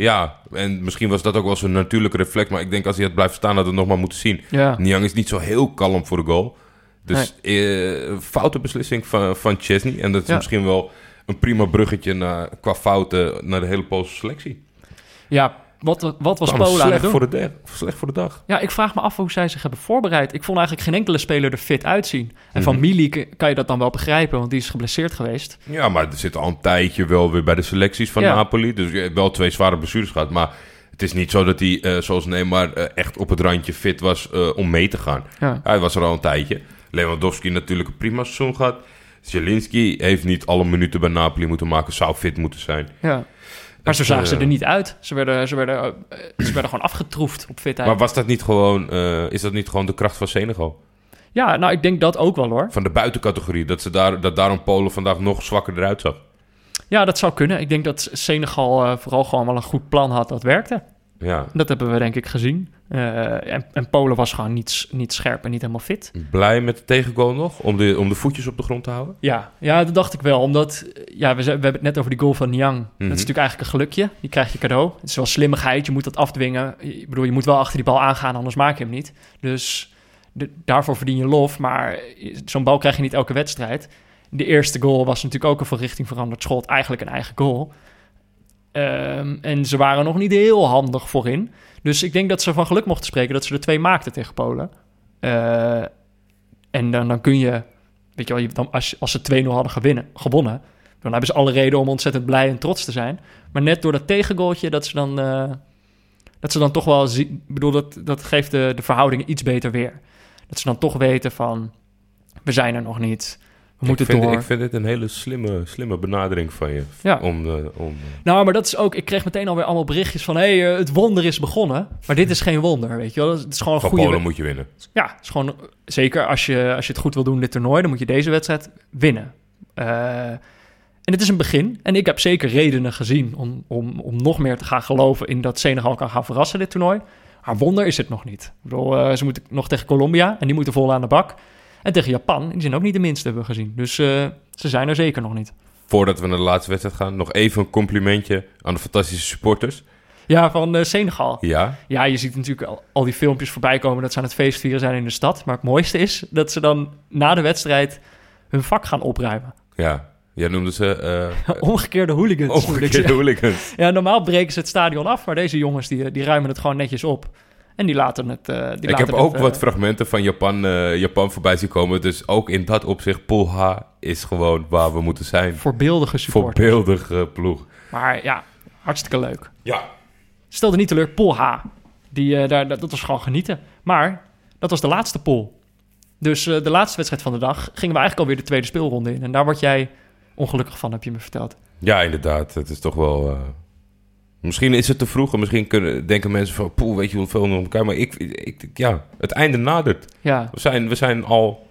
Speaker 2: ja, en misschien was dat ook wel zijn natuurlijke reflex. Maar ik denk als hij het blijft staan, dat we het nog maar moeten zien.
Speaker 1: ja.
Speaker 2: Niang is niet zo heel kalm voor de goal. Dus eh, foute beslissing van, van Chesney. En dat is
Speaker 1: Ja.
Speaker 2: misschien wel een prima bruggetje naar, qua fouten naar de hele Poolse selectie.
Speaker 1: Ja, wat, wat was
Speaker 2: Allemaal
Speaker 1: Polen aan het
Speaker 2: slecht
Speaker 1: doen?
Speaker 2: voor, de dag, slecht voor de dag.
Speaker 1: Ja, ik vraag me af hoe zij zich hebben voorbereid. Ik vond eigenlijk geen enkele speler er fit uitzien. En van
Speaker 2: Mhm.
Speaker 1: Milik kan je dat dan wel begrijpen, want die is geblesseerd geweest.
Speaker 2: Ja, maar er zit al een tijdje wel weer bij de selecties van
Speaker 1: Ja.
Speaker 2: Napoli. Dus je hebt wel twee zware blessures gehad. Maar het is niet zo dat hij, eh, zoals Neymar, eh, echt op het randje fit was eh, om mee te gaan.
Speaker 1: Ja.
Speaker 2: Hij was er al een tijdje. Lewandowski natuurlijk een prima seizoen gehad. Zielinski heeft niet alle minuten bij Napoli moeten maken. Zou fit moeten zijn.
Speaker 1: ja. Maar zo
Speaker 2: Dus,
Speaker 1: zagen ze
Speaker 2: eh,
Speaker 1: er niet uit. Ze werden, ze werden, eh, ze werden gewoon afgetroefd op fitheid.
Speaker 2: Maar was dat niet gewoon, eh, is dat niet gewoon de kracht van Senegal?
Speaker 1: Ja, nou, ik denk dat ook wel hoor.
Speaker 2: Van de buitencategorie. Dat, ze daar, dat daarom Polen vandaag nog zwakker eruit zag.
Speaker 1: Ja, dat zou kunnen. Ik denk dat Senegal vooral gewoon wel een goed plan had dat werkte.
Speaker 2: Ja.
Speaker 1: Dat hebben we denk ik gezien. Eh, en, en Polen was gewoon niet, niet scherp en niet helemaal fit.
Speaker 2: Blij met de tegengoal nog? Om de, om de voetjes op de grond te houden?
Speaker 1: Ja, ja dat dacht ik wel. Omdat, ja, we, we hebben het net over die goal van Niang. Dat is natuurlijk eigenlijk een gelukje. Die krijg je cadeau. Het is wel slimmigheid. Je moet dat afdwingen. Ik bedoel, je moet wel achter die bal aangaan, anders maak je hem niet. Dus de- daarvoor verdien je lof. Maar zo'n bal krijg je niet elke wedstrijd. De eerste goal was natuurlijk ook een van richting veranderd schot. Eigenlijk een eigen goal. Ehm, en ze waren nog niet heel handig voorin. Dus ik denk dat ze van geluk mochten spreken dat ze er twee maakten tegen Polen. Eh, en dan, dan kun je, weet je wel, dan, als, als ze 2-0 hadden gewinnen, gewonnen, dan hebben ze alle reden om ontzettend blij en trots te zijn. Maar net door dat tegengoaltje, dat ze dan, eh, dat ze dan toch wel, zie- ik bedoel, dat, dat geeft de, de verhoudingen iets beter weer. Dat ze dan toch weten van, we zijn er nog niet.
Speaker 2: Ik vind,
Speaker 1: door.
Speaker 2: Ik vind het een hele slimme, slimme benadering van je.
Speaker 1: Ja.
Speaker 2: Om, eh, om, eh,
Speaker 1: Nou, maar dat is ook... Ik kreeg meteen alweer allemaal berichtjes van... hé, hey, eh, het wonder is begonnen. Maar dit is geen wonder, weet je wel. Het is gewoon een
Speaker 2: van
Speaker 1: goede...
Speaker 2: Polen moet je winnen.
Speaker 1: Ja, het is gewoon... Zeker als je, als je het goed wil doen dit toernooi... dan moet je deze wedstrijd winnen. En het is een begin. En ik heb zeker redenen gezien... om, om, om nog meer te gaan geloven... in dat Senegal kan gaan verrassen dit toernooi. Maar wonder is het nog niet. Ik bedoel, ze moeten nog tegen Colombia... en die moeten vol aan de bak. En tegen Japan, die zijn ook niet de minste, hebben we gezien. Dus eh, ze zijn er zeker nog niet.
Speaker 2: Voordat we naar de laatste wedstrijd gaan, nog even een complimentje aan de fantastische supporters.
Speaker 1: Ja, van eh, Senegal.
Speaker 2: Ja,
Speaker 1: Ja, je ziet natuurlijk al, al die filmpjes voorbij komen dat ze aan het feestvieren zijn in de stad. Maar het mooiste is dat ze dan na de wedstrijd hun vak gaan opruimen.
Speaker 2: ja. Jij noemde ze eh
Speaker 1: Omgekeerde hooligans.
Speaker 2: omgekeerde hooligans.
Speaker 1: Ja, normaal breken ze het stadion af, maar deze jongens die, die ruimen het gewoon netjes op. En die laten het. eh, die
Speaker 2: Ik
Speaker 1: laten
Speaker 2: heb
Speaker 1: het,
Speaker 2: ook
Speaker 1: eh,
Speaker 2: wat fragmenten van Japan, eh, Japan voorbij zien komen. Dus ook in dat opzicht, Pool H is gewoon waar we moeten zijn.
Speaker 1: voorbeeldige support.
Speaker 2: Voorbeeldig eh, ploeg.
Speaker 1: Maar ja, hartstikke leuk.
Speaker 2: Ja.
Speaker 1: Stelde niet teleur, Pol H. Die, eh, daar, dat, dat was gewoon genieten. Maar dat was de laatste pool. Dus eh, de laatste wedstrijd van de dag gingen we eigenlijk alweer de tweede speelronde in. En daar word jij ongelukkig van, heb je me verteld.
Speaker 2: Ja, inderdaad. Het is toch wel... Misschien is het te vroeg en misschien kunnen, denken mensen van... Poeh, weet je hoeveel nog elkaar... Maar ik, ik, ja, het einde nadert.
Speaker 1: Ja,
Speaker 2: We zijn, we zijn al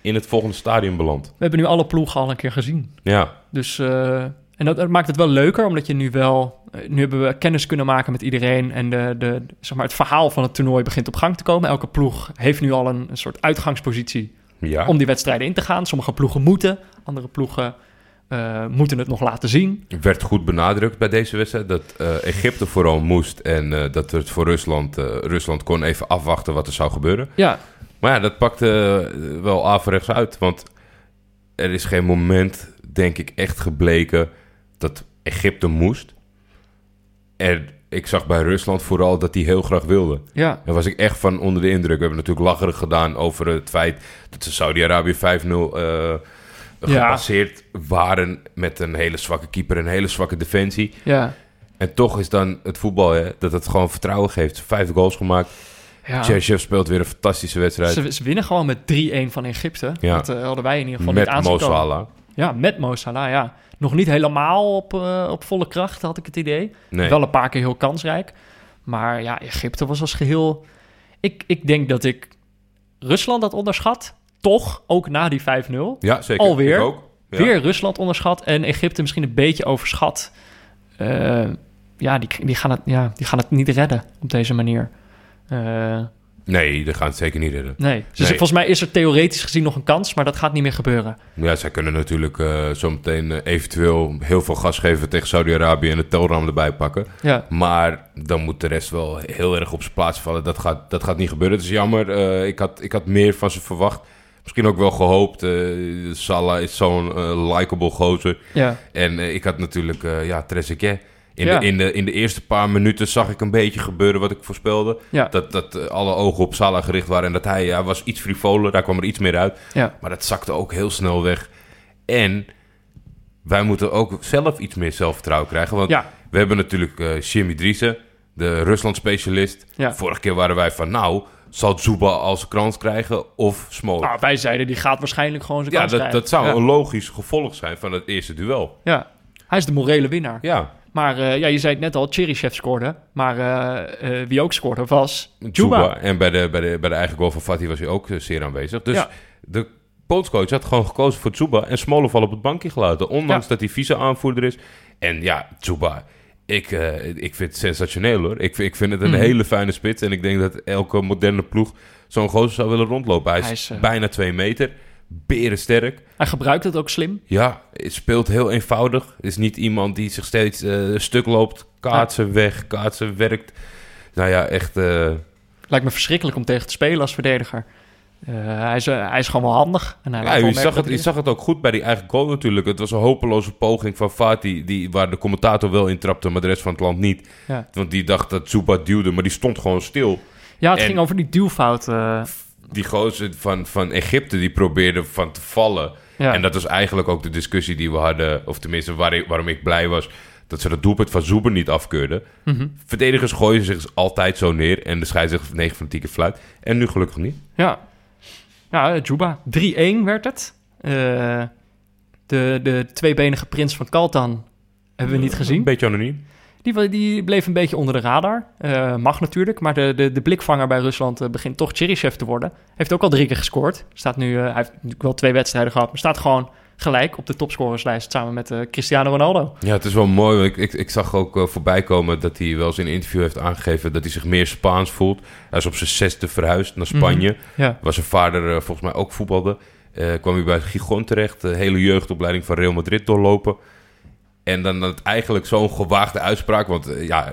Speaker 2: in het volgende stadium beland.
Speaker 1: we hebben nu alle ploegen al een keer gezien.
Speaker 2: Ja,
Speaker 1: Dus, eh, en dat, dat maakt het wel leuker, omdat je nu wel... eh, nu hebben we kennis kunnen maken met iedereen. En de, de, zeg maar, het verhaal van het toernooi begint op gang te komen. Elke ploeg heeft nu al een, een soort uitgangspositie
Speaker 2: ja.
Speaker 1: om die wedstrijden in te gaan. Sommige ploegen moeten, andere ploegen eh, moeten het nog laten zien.
Speaker 2: werd goed benadrukt bij deze wedstrijd dat eh, Egypte vooral moest en eh, dat het voor Rusland, Rusland kon even afwachten wat er zou gebeuren.
Speaker 1: Ja,
Speaker 2: Maar ja, dat pakte wel averechts uit, want er is geen moment, denk ik, echt gebleken dat Egypte moest. En ik zag bij Rusland vooral dat die heel graag wilde.
Speaker 1: ja,
Speaker 2: Daar was ik echt van onder de indruk. We hebben natuurlijk lacherig gedaan over het feit dat ze Saudi-Arabië 5-0 eh gepasseerd waren met een hele zwakke keeper en een hele zwakke defensie.
Speaker 1: ja.
Speaker 2: En toch is dan het voetbal hè, dat het gewoon vertrouwen geeft. Vijf goals gemaakt.
Speaker 1: ja.
Speaker 2: Cherchev speelt weer een fantastische wedstrijd.
Speaker 1: Ze, ze winnen gewoon met 3-1 van Egypte.
Speaker 2: Ja.
Speaker 1: Dat eh, hadden wij in ieder geval
Speaker 2: met
Speaker 1: niet
Speaker 2: Mo. Salah.
Speaker 1: Ja, met Mo Salah, ja. Nog niet helemaal op, eh, op volle kracht, had ik het idee.
Speaker 2: Nee.
Speaker 1: Wel een paar keer heel kansrijk. Maar ja, Egypte was als geheel... Ik, ik denk dat ik Rusland had onderschat. Toch, ook na die 5-0.
Speaker 2: Ja, zeker.
Speaker 1: Alweer?
Speaker 2: Ook. Ja.
Speaker 1: Weer Rusland onderschat en Egypte misschien een beetje overschat. Eh, ja, die, die, gaan het, ja, die gaan het niet redden op deze manier. Eh,
Speaker 2: Nee, dat gaat het zeker niet redden.
Speaker 1: nee. Dus
Speaker 2: Nee.
Speaker 1: volgens mij is er theoretisch gezien nog een kans, maar dat gaat niet meer gebeuren.
Speaker 2: Ja, zij kunnen natuurlijk eh, zometeen eventueel heel veel gas geven tegen Saudi-Arabië en het telram erbij pakken.
Speaker 1: Ja,
Speaker 2: Maar dan moet de rest wel heel erg op zijn plaats vallen. Dat gaat, dat gaat niet gebeuren. Het is jammer. Ik, had, ik had meer van ze verwacht. Misschien ook wel gehoopt. Eh, Salah is zo'n eh, likable gozer.
Speaker 1: ja,
Speaker 2: En eh, ik had natuurlijk, ja, Trezeguet. In,
Speaker 1: Ja.
Speaker 2: de, in, de, in de eerste paar minuten zag ik een beetje gebeuren wat ik voorspelde.
Speaker 1: ja,
Speaker 2: Dat, dat alle ogen op Salah gericht waren. En dat hij ja, was iets frivoler. Daar kwam er iets meer uit.
Speaker 1: ja.
Speaker 2: Maar dat zakte ook heel snel weg. En wij moeten ook zelf iets meer zelfvertrouwen krijgen. Want
Speaker 1: Ja,
Speaker 2: we hebben natuurlijk Jimmy Driessen, de Rusland-specialist.
Speaker 1: Ja.
Speaker 2: Vorige keer waren wij van, nou, zal Zuba als krans krijgen of Smolik?
Speaker 1: nou, wij zeiden die gaat waarschijnlijk gewoon zijn
Speaker 2: ja,
Speaker 1: kans
Speaker 2: dat,
Speaker 1: krijgen.
Speaker 2: dat zou
Speaker 1: ja.
Speaker 2: een logisch gevolg zijn van het eerste duel.
Speaker 1: Ja, hij is de morele winnaar.
Speaker 2: Ja,
Speaker 1: Maar eh, ja, je zei het net al, Cheryshev scoorde. Maar eh, eh, wie ook scoorde was
Speaker 2: Zuba.
Speaker 1: Juba.
Speaker 2: En bij de, bij, de, bij de eigen goal van Fatih was hij ook zeer aanwezig. Dus
Speaker 1: Ja.
Speaker 2: de coach had gewoon gekozen voor Zuba en Smolov op het bankje gelaten. Ondanks
Speaker 1: Ja.
Speaker 2: dat hij vice-aanvoerder is. En ja, Zuba, ik, eh, ik vind het sensationeel hoor. Ik, vind- ik vind het een
Speaker 1: Mhm.
Speaker 2: hele fijne spits. En ik denk dat elke moderne ploeg zo'n gozer zou willen rondlopen. Hij is,
Speaker 1: Hij is, eh,
Speaker 2: bijna twee meter. Berensterk.
Speaker 1: Hij gebruikt het ook slim.
Speaker 2: Ja, het speelt heel eenvoudig. Is niet iemand die zich steeds eh, stuk loopt. Kaatsen weg, kaatsen werkt. Nou ja, echt...
Speaker 1: Lijkt me verschrikkelijk om tegen te spelen als verdediger. Eh, hij, is, eh, hij is gewoon wel handig. En hij
Speaker 2: Ja, je, zag het, je zag het ook goed bij die eigen goal natuurlijk. Het was een hopeloze poging van Fatih, die, waar de commentator wel in trapte, maar de rest van het land niet.
Speaker 1: Ja.
Speaker 2: Want die dacht dat Zuba duwde, maar die stond gewoon stil.
Speaker 1: Ja, het
Speaker 2: En-
Speaker 1: ging over die duwfout. eh,
Speaker 2: Die gozer van, van Egypte, die probeerde van te vallen.
Speaker 1: ja.
Speaker 2: En dat was eigenlijk ook de discussie die we hadden, of tenminste waar waarom ik blij was, dat ze dat doelpunt van Zuber niet afkeurden.
Speaker 1: Mhm.
Speaker 2: Verdedigers gooien zich altijd zo neer en de scheidsrechter 9 van 10 keer fluit. En nu gelukkig niet.
Speaker 1: Ja, ja Juba. 3-1 werd het. Eh, De, de tweebenige prins van Kaltan hebben we niet gezien.
Speaker 2: Een beetje anoniem.
Speaker 1: Die, die bleef een beetje onder de radar. Eh, mag natuurlijk, maar de, de, de blikvanger bij Rusland eh, begint toch Cheryshev te worden. Heeft ook al drie keer gescoord. Staat nu, hij heeft natuurlijk wel twee wedstrijden gehad, maar staat gewoon gelijk op de topscorerslijst samen met eh, Cristiano Ronaldo.
Speaker 2: Ja, het is wel mooi. Ik, ik, ik zag ook eh, voorbij komen dat hij wel eens in een interview heeft aangegeven dat hij zich meer Spaans voelt. Hij is op zijn zesde verhuisd naar Spanje.
Speaker 1: Ja,
Speaker 2: Waar zijn vader eh, volgens mij ook voetbalde. Kwam hij bij Gijon terecht. De hele jeugdopleiding van Real Madrid doorlopen. En dan dat eigenlijk zo'n gewaagde uitspraak. Want ja,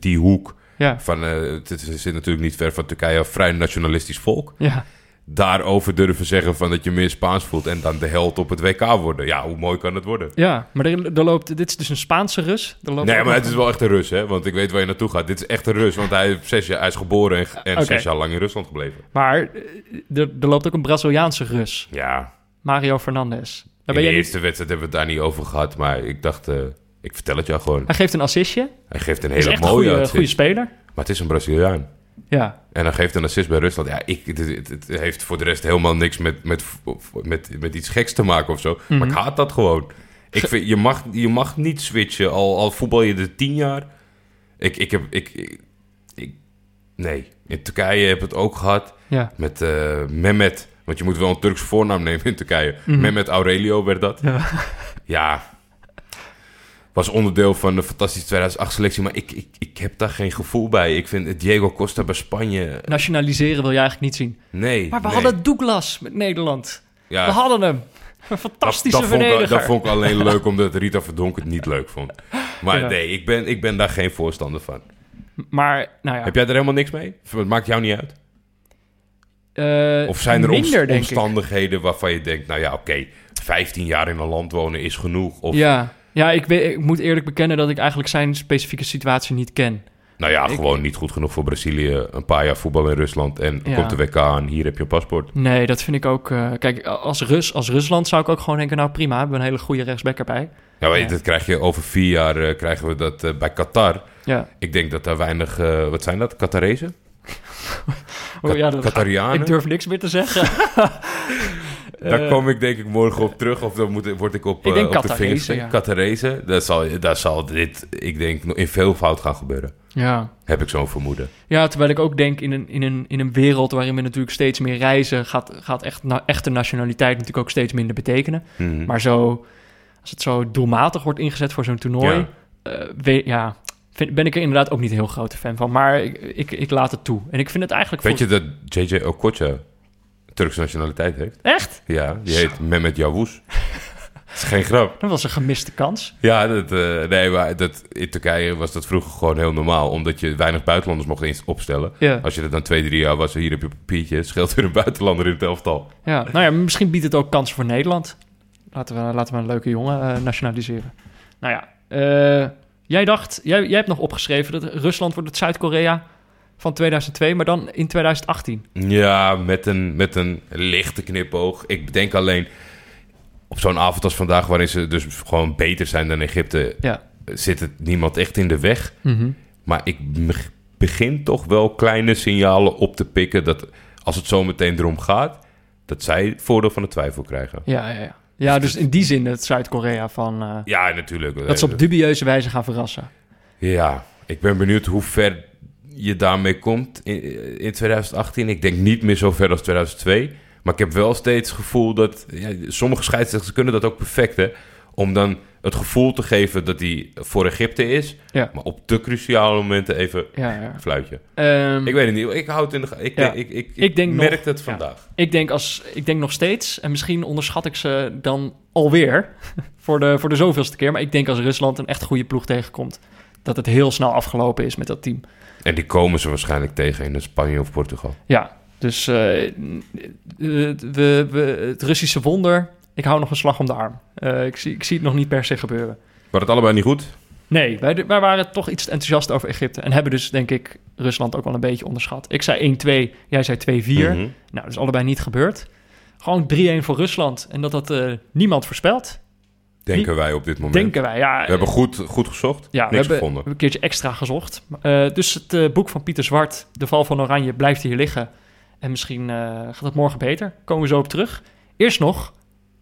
Speaker 2: die hoek
Speaker 1: ja,
Speaker 2: van... het, het zit natuurlijk niet ver van Turkije. Een vrij nationalistisch volk.
Speaker 1: ja.
Speaker 2: Daarover durven zeggen van dat je meer Spaans voelt. En dan de held op het WK worden. Ja, hoe mooi kan het worden?
Speaker 1: ja maar er, er loopt, dit is dus een Spaanse Rus. Er loopt
Speaker 2: Nee, maar het is wel echt een Rus, hè? Want ik weet waar je naartoe gaat. Dit is echt een Rus, want hij, zes jaar, hij is geboren en, en
Speaker 1: Oké.
Speaker 2: zes jaar lang in Rusland gebleven.
Speaker 1: Maar eh, er, er loopt ook een Braziliaanse Rus,
Speaker 2: Ja,
Speaker 1: Mario Fernandes. Daar
Speaker 2: in de
Speaker 1: niet...
Speaker 2: eerste wedstrijd hebben we het daar niet over gehad. Maar ik dacht, eh, ik vertel het jou gewoon.
Speaker 1: Hij geeft een assistje.
Speaker 2: Hij geeft een hele mooie
Speaker 1: goede,
Speaker 2: assist.
Speaker 1: goede speler.
Speaker 2: Maar het is een Braziliaan.
Speaker 1: Ja,
Speaker 2: En hij geeft een assist bij Rusland. Ja, ik, het, het- het heeft voor de rest helemaal niks met, met, met, met iets geks te maken of zo. Maar ik haat dat gewoon. Ik vind, je, mag, je mag niet switchen, al, al voetbal je er tien jaar. Ik, ik heb... Ik, ik, ik- nee, in Turkije heb ik het ook gehad
Speaker 1: ja.
Speaker 2: met eh, Mehmet. Want je moet wel een Turks voornaam nemen in Turkije. Mehmet Aurelio werd dat.
Speaker 1: Ja.
Speaker 2: Ja. Was onderdeel van de fantastische 2008 selectie. Maar ik, ik, ik heb daar geen gevoel bij. Ik vind Diego Costa bij Spanje...
Speaker 1: Nationaliseren wil je eigenlijk niet zien.
Speaker 2: Nee.
Speaker 1: Maar we
Speaker 2: nee.
Speaker 1: hadden Douglas met Nederland.
Speaker 2: Ja,
Speaker 1: We hadden hem. Een
Speaker 2: dat,
Speaker 1: fantastische
Speaker 2: dat, vond ik,
Speaker 1: verdediger.
Speaker 2: dat vond ik alleen leuk omdat Rita Verdonk het niet leuk vond. Maar
Speaker 1: Ja.
Speaker 2: nee, ik ben, ik ben daar geen voorstander van.
Speaker 1: Maar, nou ja.
Speaker 2: Heb jij er helemaal niks mee? Het maakt jou niet uit?
Speaker 1: eh,
Speaker 2: Of zijn er
Speaker 1: minder,
Speaker 2: omstandigheden waarvan je denkt... nou ja, oké, 15 jaar in een land wonen is genoeg. Of
Speaker 1: Ja, ja ik, weet, ik moet eerlijk bekennen dat ik eigenlijk zijn specifieke situatie niet ken.
Speaker 2: nou ja,
Speaker 1: Ik-
Speaker 2: gewoon niet goed genoeg voor Brazilië. Een paar jaar voetbal in Rusland en
Speaker 1: Ja.
Speaker 2: komt de WK aan. Hier heb je een paspoort.
Speaker 1: Nee, dat vind ik ook... eh, kijk, als, Rus, als Rusland zou ik ook gewoon denken... nou prima, we hebben een hele goede rechtsback erbij.
Speaker 2: Ja, weet je,
Speaker 1: Ja.
Speaker 2: dat krijg je over vier jaar eh, krijgen we dat eh, bij Qatar.
Speaker 1: Ja,
Speaker 2: Ik denk dat daar weinig... wat zijn dat? Qatarezen?
Speaker 1: oh, ja dat
Speaker 2: Qatarianen?
Speaker 1: ik durf niks meer te zeggen.
Speaker 2: Daar
Speaker 1: Eh,
Speaker 2: kom ik denk ik morgen op terug. Of dan moet, word ik op,
Speaker 1: Ik
Speaker 2: eh,
Speaker 1: denk
Speaker 2: op de vingers
Speaker 1: ja.
Speaker 2: ja. Qatarese. Dat zal, daar zal dit, ik denk, nog in veel fout gaan gebeuren.
Speaker 1: Ja.
Speaker 2: Heb ik zo'n vermoeden.
Speaker 1: ja, terwijl ik ook denk in een, in, een, in een wereld waarin we natuurlijk steeds meer reizen... gaat, gaat echt, na, echte nationaliteit natuurlijk ook steeds minder betekenen.
Speaker 2: Mhm.
Speaker 1: Maar zo, als het zo doelmatig wordt ingezet voor zo'n toernooi... eh, weet, ja, vind, ben ik er inderdaad ook niet een heel grote fan van. Maar ik, ik, ik laat het toe. En ik vind het eigenlijk...
Speaker 2: Weet je dat JJ Okocha Turkse nationaliteit heeft?
Speaker 1: Echt?
Speaker 2: Ja, die heet Mehmet Yavuz. Dat is geen grap.
Speaker 1: Dat was een gemiste kans.
Speaker 2: Ja, dat, eh, nee, maar dat, in Turkije was dat vroeger gewoon heel normaal. Omdat je weinig buitenlanders mocht opstellen.
Speaker 1: Ja.
Speaker 2: Als je dat dan twee, drie jaar was, hier heb je papiertje. Scheelt weer een buitenlander in het elftal.
Speaker 1: Ja, nou ja, misschien biedt het ook kansen voor Nederland. Laten we, laten we een leuke jongen eh, nationaliseren. Nou ja, eh, jij dacht, jij, jij hebt nog opgeschreven dat Rusland wordt het Zuid-Korea van 2002, maar dan in 2018.
Speaker 2: Ja, met een, met een lichte knipoog. Ik denk alleen op zo'n avond als vandaag, waarin ze dus gewoon beter zijn dan Egypte,
Speaker 1: Ja.
Speaker 2: zit het niemand echt in de weg. Maar ik begin toch wel kleine signalen op te pikken dat als het zo meteen erom gaat, dat zij het voordeel van de twijfel krijgen.
Speaker 1: Ja, ja, ja. Ja, dus in die zin het Zuid-Korea van... eh,
Speaker 2: Ja, natuurlijk.
Speaker 1: dat ze op dubieuze wijze gaan verrassen.
Speaker 2: Ja, ik ben benieuwd hoe ver je daarmee komt in, in 2018. Ik denk niet meer zo ver als 2002. Maar ik heb wel steeds het gevoel dat... Ja, sommige scheidsrechters kunnen dat ook perfect, hè? Om dan het gevoel te geven dat hij voor Egypte is.
Speaker 1: Ja.
Speaker 2: Maar op te cruciale momenten even
Speaker 1: Ja, ja.
Speaker 2: fluitje.
Speaker 1: Ehm,
Speaker 2: Ik weet het niet. Ik houd het in de Ik, ik, ik, ik,
Speaker 1: Ik denk
Speaker 2: merk
Speaker 1: nog-
Speaker 2: het vandaag.
Speaker 1: Ik denk, als, ik denk nog steeds, en misschien onderschat ik ze dan alweer voor de, voor de zoveelste keer, maar ik denk als Rusland een echt goede ploeg tegenkomt, dat het heel snel afgelopen is met dat team.
Speaker 2: En die komen ze waarschijnlijk tegen in Spanje of Portugal.
Speaker 1: Ja, dus eh, we, we, het Russische wonder, ik hou nog een slag om de arm. Eh, ik, zie, ik zie het nog niet per se gebeuren.
Speaker 2: Maar het allebei niet goed.
Speaker 1: Nee, wij, wij waren toch iets enthousiast over Egypte en hebben dus, denk ik, Rusland ook wel een beetje onderschat. Ik zei 1-2, jij zei 2-4.
Speaker 2: Mhm.
Speaker 1: Nou, dat is allebei niet gebeurd. Gewoon 3-1 voor Rusland. En dat had eh, niemand voorspeld.
Speaker 2: Denken wij op dit moment.
Speaker 1: Denken wij. Ja,
Speaker 2: We hebben goed, goed gezocht.
Speaker 1: ja, we
Speaker 2: Niks
Speaker 1: hebben, we
Speaker 2: gevonden.
Speaker 1: hebben een keertje extra gezocht. Eh, dus het eh, boek van Pieter Zwart, De Val van Oranje, blijft hier liggen. En misschien eh, gaat het morgen beter. Komen we zo op terug. Eerst nog,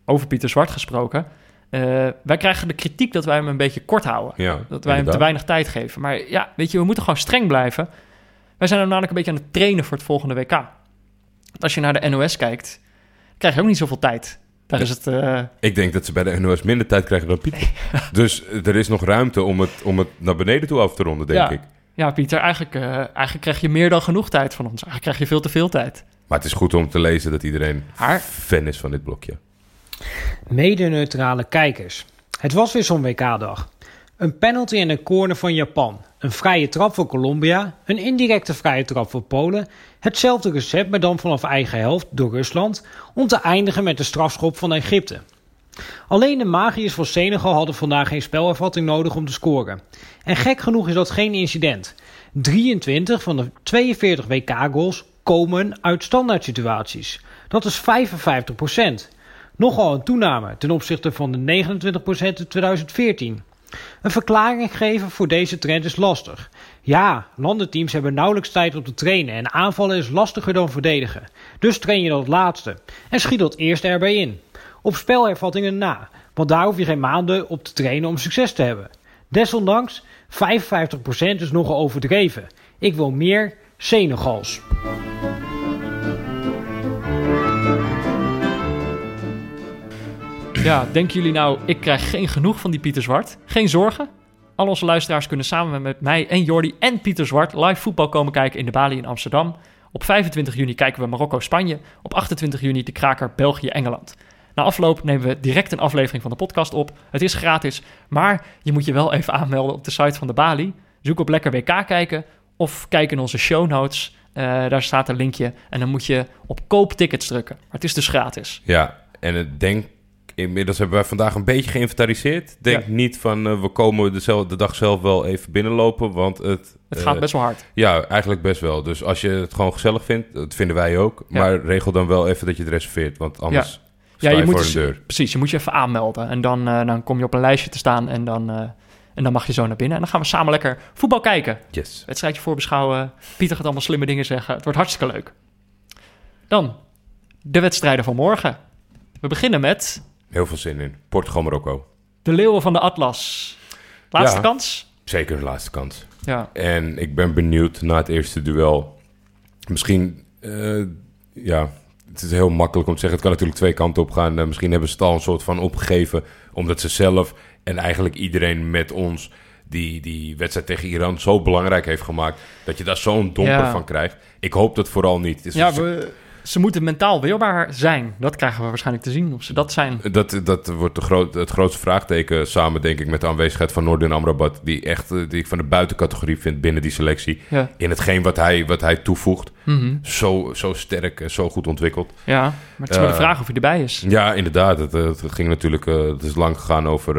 Speaker 1: over Pieter Zwart gesproken. Eh, wij krijgen de kritiek dat wij hem een beetje kort houden.
Speaker 2: Ja,
Speaker 1: Dat wij hem te weinig tijd geven. Maar ja, weet je, we moeten gewoon streng blijven. Wij zijn hem namelijk een beetje aan het trainen voor het volgende WK. Want Als je naar de NOS kijkt, krijg je ook niet zoveel tijd. Daar is het... eh,
Speaker 2: Ik denk dat ze bij de NOS minder tijd krijgen dan Pieter. dus er is nog ruimte om het, om het naar beneden toe af te ronden, denk
Speaker 1: Ja.
Speaker 2: ik.
Speaker 1: ja, Pieter, eigenlijk, eh, eigenlijk krijg je meer dan genoeg tijd van ons. Eigenlijk krijg je veel te veel tijd.
Speaker 2: Maar het is goed om te lezen dat iedereen fan is van dit blokje.
Speaker 4: Mede-neutrale kijkers. Het was weer zo'n WK-dag. Een penalty en een corner van Japan. Een vrije trap voor Colombia. Een indirecte vrije trap voor Polen. Hetzelfde recept, maar dan vanaf eigen helft door Rusland. Om te eindigen met de strafschop van Egypte. Alleen de magiërs van Senegal hadden vandaag geen spelervatting nodig om te scoren. En gek genoeg is dat geen incident. 23 van de 42 WK-goals komen uit standaard situaties. Dat is 55% Nogal een toename ten opzichte van de 29% in 2014. Een verklaring geven voor deze trend is lastig. Ja, landenteams hebben nauwelijks tijd om te trainen en aanvallen is lastiger dan verdedigen. Dus train je dat laatste en schiet dat eerst erbij in. Op spelhervattingen na, want daar hoef je geen maanden op te trainen om succes te hebben. Desondanks, 55% is nogal overdreven. Ik wil meer Senegals.
Speaker 1: Ja, denken jullie nou, ik krijg geen genoeg van die Pieter Zwart? Geen zorgen. Al onze luisteraars kunnen samen met mij en Jordi en Pieter Zwart live voetbal komen kijken in de Bali in Amsterdam. Op 25 juni kijken we Marokko-Spanje. Op 28 juni de kraker België-Engeland. Na afloop nemen we direct een aflevering van de podcast op. Het is gratis, maar je moet je wel even aanmelden op de site van de Bali. Zoek op Lekker WK kijken of kijk in onze show notes. Eh, daar staat een linkje en dan moet je op koop tickets drukken. Maar het is dus gratis.
Speaker 2: Ja, en denk, inmiddels hebben wij vandaag een beetje geïnventariseerd. Denk
Speaker 1: Ja.
Speaker 2: niet van, eh, we komen dezelfde, de dag zelf wel even binnenlopen, want het...
Speaker 1: Het
Speaker 2: eh,
Speaker 1: gaat best wel hard.
Speaker 2: Ja, eigenlijk best wel. Dus als je het gewoon gezellig vindt, dat vinden wij ook.
Speaker 1: Ja.
Speaker 2: Maar regel dan wel even dat je het reserveert, want anders sta
Speaker 1: Ja,
Speaker 2: je,
Speaker 1: moet
Speaker 2: voor
Speaker 1: dus-
Speaker 2: een deur.
Speaker 1: Precies, je moet je even aanmelden. En dan, eh, dan kom je op een lijstje te staan en dan, eh, en dan mag je zo naar binnen. En dan gaan we samen lekker voetbal kijken.
Speaker 2: Yes.
Speaker 1: Wedstrijdje voorbeschouwen. Pieter gaat allemaal slimme dingen zeggen. Het wordt hartstikke leuk. Dan de wedstrijden van morgen. We beginnen met
Speaker 2: Heel veel zin in. Portugal-Marokko.
Speaker 1: de Leeuwen van de Atlas. Laatste
Speaker 2: Ja.
Speaker 1: kans?
Speaker 2: Zeker de laatste kans.
Speaker 1: Ja.
Speaker 2: En ik ben benieuwd na het eerste duel. Misschien, eh, ja, het is heel makkelijk om te zeggen. Het kan natuurlijk twee kanten op gaan. Eh, misschien hebben ze het al een soort van opgegeven. Omdat ze zelf en eigenlijk iedereen met ons die die wedstrijd tegen Iran zo belangrijk heeft gemaakt. Dat je daar zo'n domper
Speaker 1: Ja.
Speaker 2: van krijgt. Ik hoop dat vooral niet. Het is-
Speaker 1: Ja, we, ze moeten mentaal weerbaar zijn. Dat krijgen we waarschijnlijk te zien. Of ze dat zijn.
Speaker 2: Dat, dat wordt de groot, het grootste vraagteken samen, denk ik, met de aanwezigheid van Noordin Amrabat. Die, echt, eh, die ik van de buitencategorie vind binnen die selectie.
Speaker 1: Ja.
Speaker 2: In hetgeen wat hij, wat hij toevoegt.
Speaker 1: Mhm.
Speaker 2: Zo, zo sterk en zo goed ontwikkeld.
Speaker 1: ja, maar het is maar de
Speaker 2: Eh,
Speaker 1: vraag of hij erbij is.
Speaker 2: Ja, inderdaad. Het, eh, het ging natuurlijk eh, het is lang gegaan over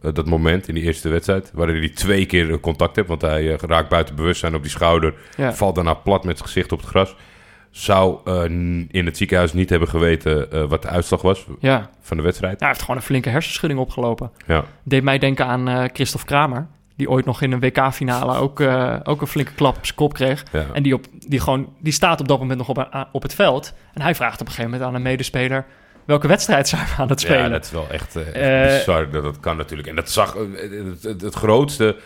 Speaker 2: dat moment in die eerste wedstrijd. Waarin hij twee keer contact heeft. Want hij raakt buiten bewustzijn op die schouder.
Speaker 1: Ja.
Speaker 2: Valt daarna plat met zijn gezicht op het gras. Zou eh, in het ziekenhuis niet hebben geweten eh, wat de uitslag was
Speaker 1: Ja.
Speaker 2: van de wedstrijd.
Speaker 1: hij heeft gewoon een flinke hersenschudding opgelopen.
Speaker 2: Ja.
Speaker 1: Deed mij denken aan eh Christophe Kramer. Die ooit nog in een WK-finale ook, ook een flinke klap op zijn kop kreeg.
Speaker 2: Ja.
Speaker 1: En die, op, die, gewoon, die staat op dat moment nog op, op het veld. En hij vraagt op een gegeven moment aan een medespeler... welke wedstrijd zijn we aan het spelen?
Speaker 2: Ja, dat is wel echt, echt bizar dat dat kan natuurlijk. En dat zag, het, het, het grootste,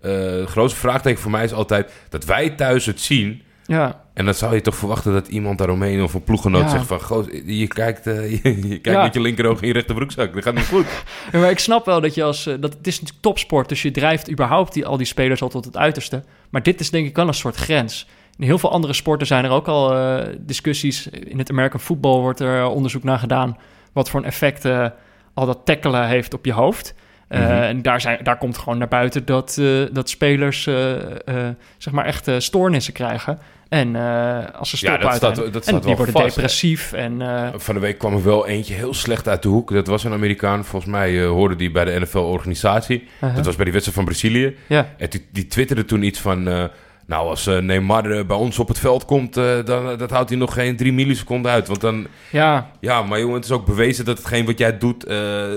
Speaker 2: het grootste vraagteken voor mij is altijd dat wij thuis het zien.
Speaker 1: Ja,
Speaker 2: En dan zou je toch verwachten dat iemand daaromheen of een ploeggenoot
Speaker 1: Ja.
Speaker 2: zegt van... Goh, je kijkt, eh, je, je kijkt
Speaker 1: Ja.
Speaker 2: met je linkeroog in je rechterbroekzak. Dat gaat niet goed.
Speaker 1: Ja, maar ik snap wel dat je als... eh, dat, het is natuurlijk topsport, dus je drijft überhaupt die, al die spelers al tot het uiterste. Maar dit is denk ik wel een soort grens. In heel veel andere sporten zijn er ook al eh, discussies. In het American football wordt er onderzoek naar gedaan... wat voor een effect al dat tackelen heeft op je hoofd.
Speaker 2: Mhm.
Speaker 1: En daar, zijn, daar komt gewoon naar buiten dat, dat spelers eh, zeg maar echt stoornissen krijgen. En eh, als ze
Speaker 2: Ja,
Speaker 1: stoppen
Speaker 2: dat staat- dat
Speaker 1: en
Speaker 2: staat
Speaker 1: die worden
Speaker 2: vast, hè?
Speaker 1: depressief. En, eh,
Speaker 2: Van de week kwam er wel eentje heel slecht uit de hoek. Dat was een Amerikaan. Volgens mij eh, hoorde die bij de NFL-organisatie. Dat was bij die wedstrijd van Brazilië.
Speaker 1: ja.
Speaker 2: En die, die twitterde toen iets van... nou, als eh, Neymar eh, bij ons op het veld komt... eh, dan dat houdt hij nog geen drie milliseconden uit. Want dan...
Speaker 1: ja,
Speaker 2: Ja, maar jongen, het is ook bewezen dat hetgeen wat jij doet...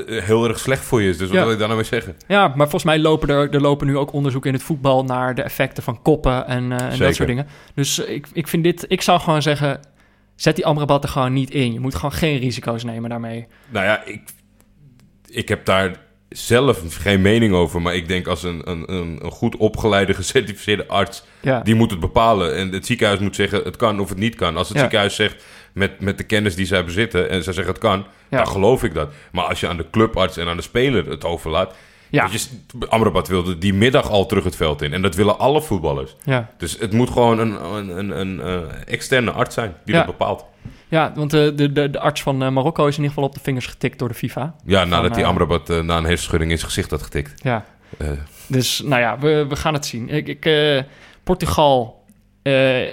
Speaker 2: heel erg slecht voor je is. Dus wat
Speaker 1: Ja.
Speaker 2: wil ik daar nou mee zeggen?
Speaker 1: Ja, maar volgens mij lopen er, er lopen nu ook onderzoeken in het voetbal naar de effecten van koppen en, en dat soort dingen. Dus ik, ik vind dit, ik zou gewoon zeggen, zet die Amrabat er gewoon niet in. Je moet gewoon geen risico's nemen daarmee.
Speaker 2: Nou ja, ik, ik heb daar zelf geen mening over. Maar ik denk als een, een, een, goed opgeleide, gecertificeerde arts...
Speaker 1: Ja.
Speaker 2: die moet het bepalen. En het ziekenhuis moet zeggen het kan of het niet kan. Als het
Speaker 1: Ja.
Speaker 2: ziekenhuis zegt met, met de kennis die zij bezitten... en zij zeggen het kan, dan geloof ik dat. Maar als je aan de clubarts en aan de speler het overlaat...
Speaker 1: Ja.
Speaker 2: Amrabat wilde die middag al terug het veld in. En dat willen alle voetballers.
Speaker 1: Ja.
Speaker 2: Dus het moet gewoon een, een, een, een eh, externe arts zijn die
Speaker 1: Ja.
Speaker 2: dat bepaalt.
Speaker 1: Ja, want de, de, de, de arts van eh, Marokko is in ieder geval op de vingers getikt door de FIFA.
Speaker 2: Ja, nadat die
Speaker 1: eh,
Speaker 2: Amrabat eh, na een hersenschudding in zijn gezicht had getikt.
Speaker 1: Ja.
Speaker 2: Eh,
Speaker 1: Dus nou ja, we, we gaan het zien. Ik, ik, eh, Portugal eh,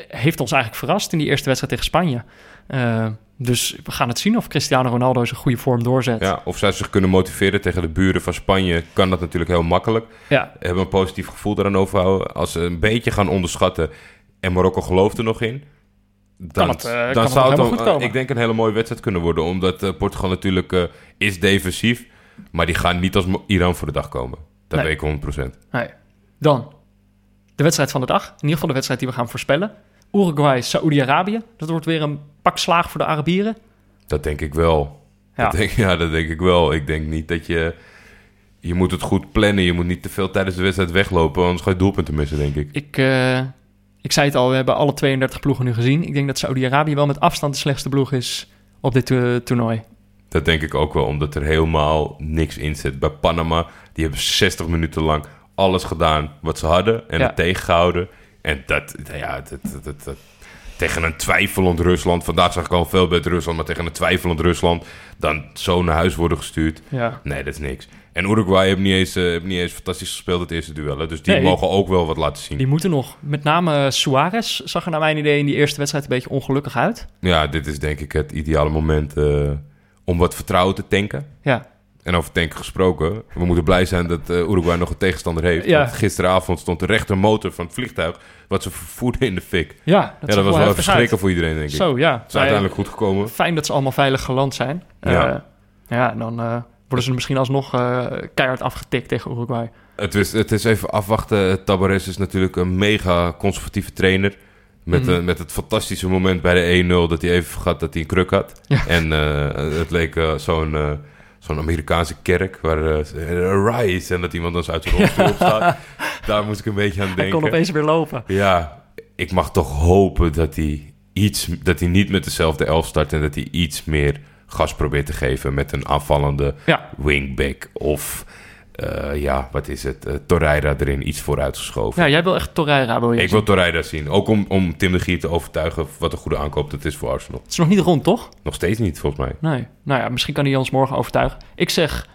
Speaker 1: heeft ons eigenlijk verrast in die eerste wedstrijd tegen Spanje. Eh, dus we gaan het zien of Cristiano Ronaldo zijn goede vorm doorzet.
Speaker 2: ja, of zij zich kunnen motiveren tegen de buren van Spanje, kan dat natuurlijk heel makkelijk.
Speaker 1: Ja,
Speaker 2: Hebben een positief gevoel daaraan overhouden. Als ze een beetje gaan onderschatten en Marokko gelooft er nog in. Dan,
Speaker 1: het, eh,
Speaker 2: dan
Speaker 1: het
Speaker 2: zou het dan, eh, ik denk een hele mooie wedstrijd kunnen worden. Omdat eh, Portugal natuurlijk eh, is defensief. Maar die gaan niet als Iran voor de dag komen. Dat
Speaker 1: Nee.
Speaker 2: weet ik 100%.
Speaker 1: nee. Dan de wedstrijd van de dag. In ieder geval de wedstrijd die we gaan voorspellen. Uruguay, Saoedi-Arabië. Dat wordt weer een pak slaag voor de Arabieren.
Speaker 2: Dat denk ik wel.
Speaker 1: Ja.
Speaker 2: Dat denk, ja, dat denk ik wel. Ik denk niet dat je... Je moet het goed plannen. Je moet niet te veel tijdens de wedstrijd weglopen. Anders ga je doelpunten missen, denk ik.
Speaker 1: Ik, eh, ik zei het al, we hebben alle 32 ploegen nu gezien. Ik denk dat Saoedi-Arabië wel met afstand de slechtste ploeg is op dit eh, toernooi.
Speaker 2: Dat denk ik ook wel, omdat er helemaal niks in zit. Bij Panama, die hebben 60 minuten lang alles gedaan wat ze hadden en het tegengehouden. En dat, ja, dat, dat, tegen een twijfelend Rusland, vandaag zag ik al veel beter Rusland, maar tegen een twijfelend Rusland, dan zo naar huis worden gestuurd.
Speaker 1: Ja.
Speaker 2: Nee, dat is niks. En Uruguay heeft niet eens, eh, heeft niet eens fantastisch gespeeld het eerste duel. hè. Dus die
Speaker 1: Nee.
Speaker 2: mogen ook wel wat laten zien.
Speaker 1: Die moeten nog. Met name Suarez zag er naar mijn idee in die eerste wedstrijd een beetje ongelukkig uit.
Speaker 2: Ja, dit is denk ik het ideale moment eh, om wat vertrouwen te tanken.
Speaker 1: Ja,
Speaker 2: En over tanken gesproken, we moeten blij zijn dat eh, Uruguay nog een tegenstander heeft.
Speaker 1: Ja.
Speaker 2: Gisteravond stond de rechtermotor van het vliegtuig wat ze vervoerden in de fik.
Speaker 1: ja dat,
Speaker 2: ja,
Speaker 1: zag
Speaker 2: dat was wel even schrikken voor iedereen, denk ik.
Speaker 1: Zo, ja.
Speaker 2: Het is uiteindelijk goed gekomen.
Speaker 1: Fijn dat ze allemaal veilig geland zijn.
Speaker 2: Ja.
Speaker 1: Eh, ja, dan eh, worden ze misschien alsnog keihard afgetikt tegen Uruguay.
Speaker 2: Het is, het is even afwachten. Tabares is natuurlijk een mega conservatieve trainer. Met,
Speaker 1: Mhm.
Speaker 2: met het fantastische moment bij de 1-0 dat hij even vergat dat hij een kruk had.
Speaker 1: Ja.
Speaker 2: En het leek zo'n zo'n Amerikaanse kerk waar eh rise en dat iemand dan uit zijn rolstoel opstaat. Daar moest ik een beetje aan
Speaker 1: Hij
Speaker 2: denken.
Speaker 1: kon opeens weer lopen.
Speaker 2: Ja, ik mag toch hopen dat hij, iets, dat hij niet met dezelfde elf start... en dat hij iets meer gas probeert te geven met een aanvallende
Speaker 1: Ja,
Speaker 2: wingback. Of, eh, ja, wat is het, uh, Torreira erin iets vooruitgeschoven.
Speaker 1: ja jij wil echt Torreira, wil je
Speaker 2: ik
Speaker 1: zien.
Speaker 2: wil Torreira zien. Ook om, om Tim de Gier te overtuigen wat een goede aankoop dat is voor Arsenal.
Speaker 1: Het is nog niet rond, toch?
Speaker 2: Nog steeds niet, volgens mij.
Speaker 1: Nee. Nou ja, misschien kan hij ons morgen overtuigen. Ik zeg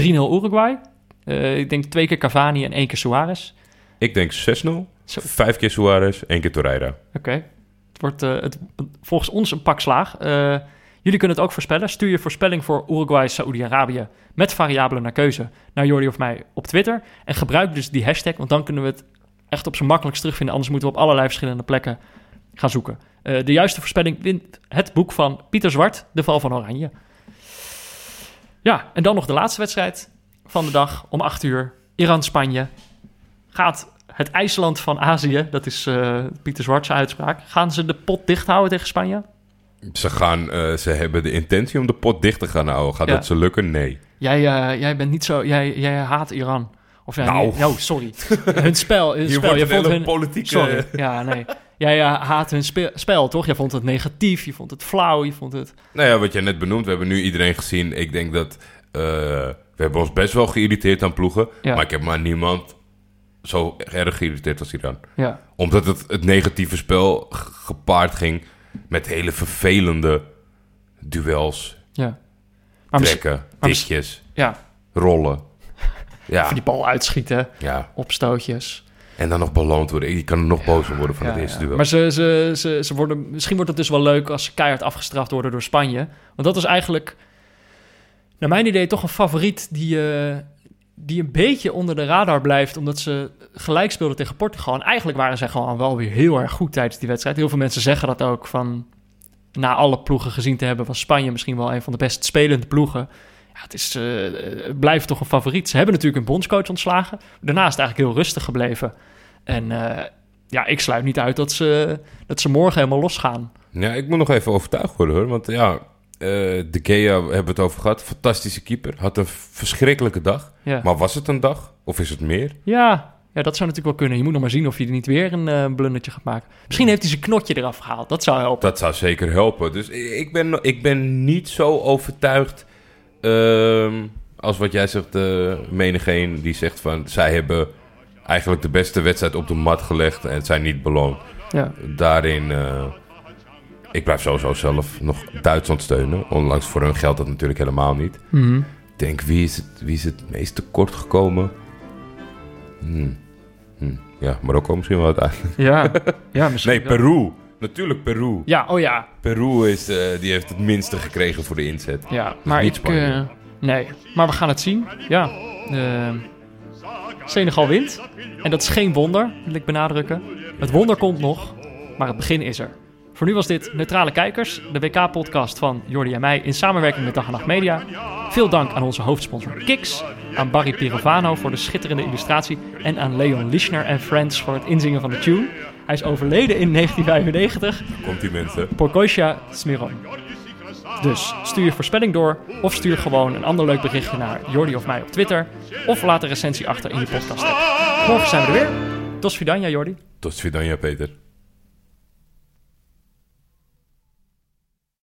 Speaker 1: 3-0 Uruguay. Eh, ik denk twee keer Cavani en één keer Suarez.
Speaker 2: Ik denk 6-0.
Speaker 1: Zo.
Speaker 2: Vijf keer Suarez, één keer Torreira.
Speaker 1: Oké. Het wordt eh, het, volgens ons een pak slaag. Jullie kunnen het ook voorspellen. Stuur je voorspelling voor Uruguay, Saoedi-Arabië met variabelen naar keuze naar Jordi of mij op Twitter. En gebruik dus die hashtag, want dan kunnen we het echt op zijn makkelijkst terugvinden. Anders moeten we op allerlei verschillende plekken gaan zoeken. Eh, de juiste voorspelling wint het boek van Pieter Zwart, De Val van Oranje. Ja, en dan nog de laatste wedstrijd van de dag om 8 uur. Iran-Spanje. Gaat het IJsland van Azië, dat is eh, Pieter Zwart's uitspraak, gaan ze de pot dicht houden tegen Spanje?
Speaker 2: Ze, gaan, eh, ze hebben de intentie om de pot dicht te gaan houden. Gaat
Speaker 1: Ja.
Speaker 2: dat ze lukken? Nee.
Speaker 1: Jij, eh, jij bent niet zo, jij, jij haat Iran. Of ja,
Speaker 2: Nou.
Speaker 1: nee, oh, sorry. hun spel, hun spel. Je vond hun,
Speaker 2: politieke...
Speaker 1: sorry, ja, nee. Jij eh, haat hun spe- spel, toch? Jij vond het negatief, je vond het flauw, je vond het...
Speaker 2: Nou ja, wat jij net benoemd, we hebben nu iedereen gezien. Ik denk dat we hebben ons best wel geïrriteerd aan ploegen.
Speaker 1: Ja.
Speaker 2: Maar ik heb maar niemand zo erg geïrriteerd als Iran.
Speaker 1: Ja,
Speaker 2: Omdat het, het negatieve spel gepaard ging met hele vervelende duels,
Speaker 1: ja. Maar
Speaker 2: trekken, tikjes,
Speaker 1: ja,
Speaker 2: rollen. Ja,
Speaker 1: die bal uitschieten,
Speaker 2: ja,
Speaker 1: opstootjes.
Speaker 2: en dan nog beloond worden. Je kan er nog boos om worden van
Speaker 1: Ja,
Speaker 2: het eerste
Speaker 1: ja.
Speaker 2: duel.
Speaker 1: Maar ze, ze, ze, ze worden, misschien wordt het dus wel leuk als ze keihard afgestraft worden door Spanje. Want dat is eigenlijk, naar mijn idee, toch een favoriet die, eh, die een beetje onder de radar blijft. Omdat ze gelijk speelden tegen Portugal. En eigenlijk waren ze gewoon wel weer heel erg goed tijdens die wedstrijd. Heel veel mensen zeggen dat ook van... Na alle ploegen gezien te hebben, was Spanje misschien wel een van de best spelende ploegen. Ja, het, is, eh, blijft toch een favoriet. Ze hebben natuurlijk een bondscoach ontslagen. Daarna is het eigenlijk heel rustig gebleven. En eh, ja, ik sluit niet uit dat ze, dat ze morgen helemaal losgaan.
Speaker 2: Ja, ik moet nog even overtuigd worden hoor. Want ja, de Gea hebben we het over gehad. Fantastische keeper. Had een verschrikkelijke dag.
Speaker 1: Ja.
Speaker 2: Maar was het een dag? Of is het meer?
Speaker 1: Ja, ja, dat zou natuurlijk wel kunnen. Je moet nog maar zien of hij er niet weer een eh blundertje gaat maken. Misschien heeft hij zijn knotje eraf gehaald. Dat zou helpen.
Speaker 2: Dat zou zeker helpen. Dus ik ben, ik ben niet zo overtuigd ehm, als wat jij zegt, uh, menigeen die zegt van... zij hebben eigenlijk de beste wedstrijd op de mat gelegd en zijn niet beloond.
Speaker 1: Ja.
Speaker 2: Daarin, eh, ik blijf sowieso zelf nog Duitsland steunen. Ondanks voor hun geldt dat natuurlijk helemaal niet.
Speaker 1: Mhm.
Speaker 2: Ik denk, wie is het, wie is het meest tekort gekomen? Hmm. Hmm. Ja, Marokko misschien wel uiteindelijk.
Speaker 1: Ja, ja misschien
Speaker 2: Nee,
Speaker 1: wel.
Speaker 2: Peru. Natuurlijk Peru.
Speaker 1: Ja, oh ja.
Speaker 2: Peru is, eh, die heeft het minste gekregen voor de inzet.
Speaker 1: Ja, maar ik... Eh, nee, maar we gaan het zien. Ja. eh, Senegal wint. En dat is geen wonder, wil ik benadrukken. Het wonder komt nog, maar het begin is er. Voor nu was dit Neutrale Kijkers, de WK-podcast van Jordi en mij in samenwerking met Dag en Nacht Media. Veel dank aan onze hoofdsponsor Kiks, aan Barry Pirovano voor de schitterende illustratie en aan Leon Lischner en Friends voor het inzingen van de tune. Hij is overleden in 1995
Speaker 2: Komt die mensen.
Speaker 1: Porkosia Smiron. Dus stuur je voorspelling door of stuur gewoon een ander leuk berichtje naar Jordi of mij op Twitter. Of laat een recensie achter in je podcast app. Morgen zijn we er weer. Tot Vidania Jordi.
Speaker 2: Tot Svidanja, Peter.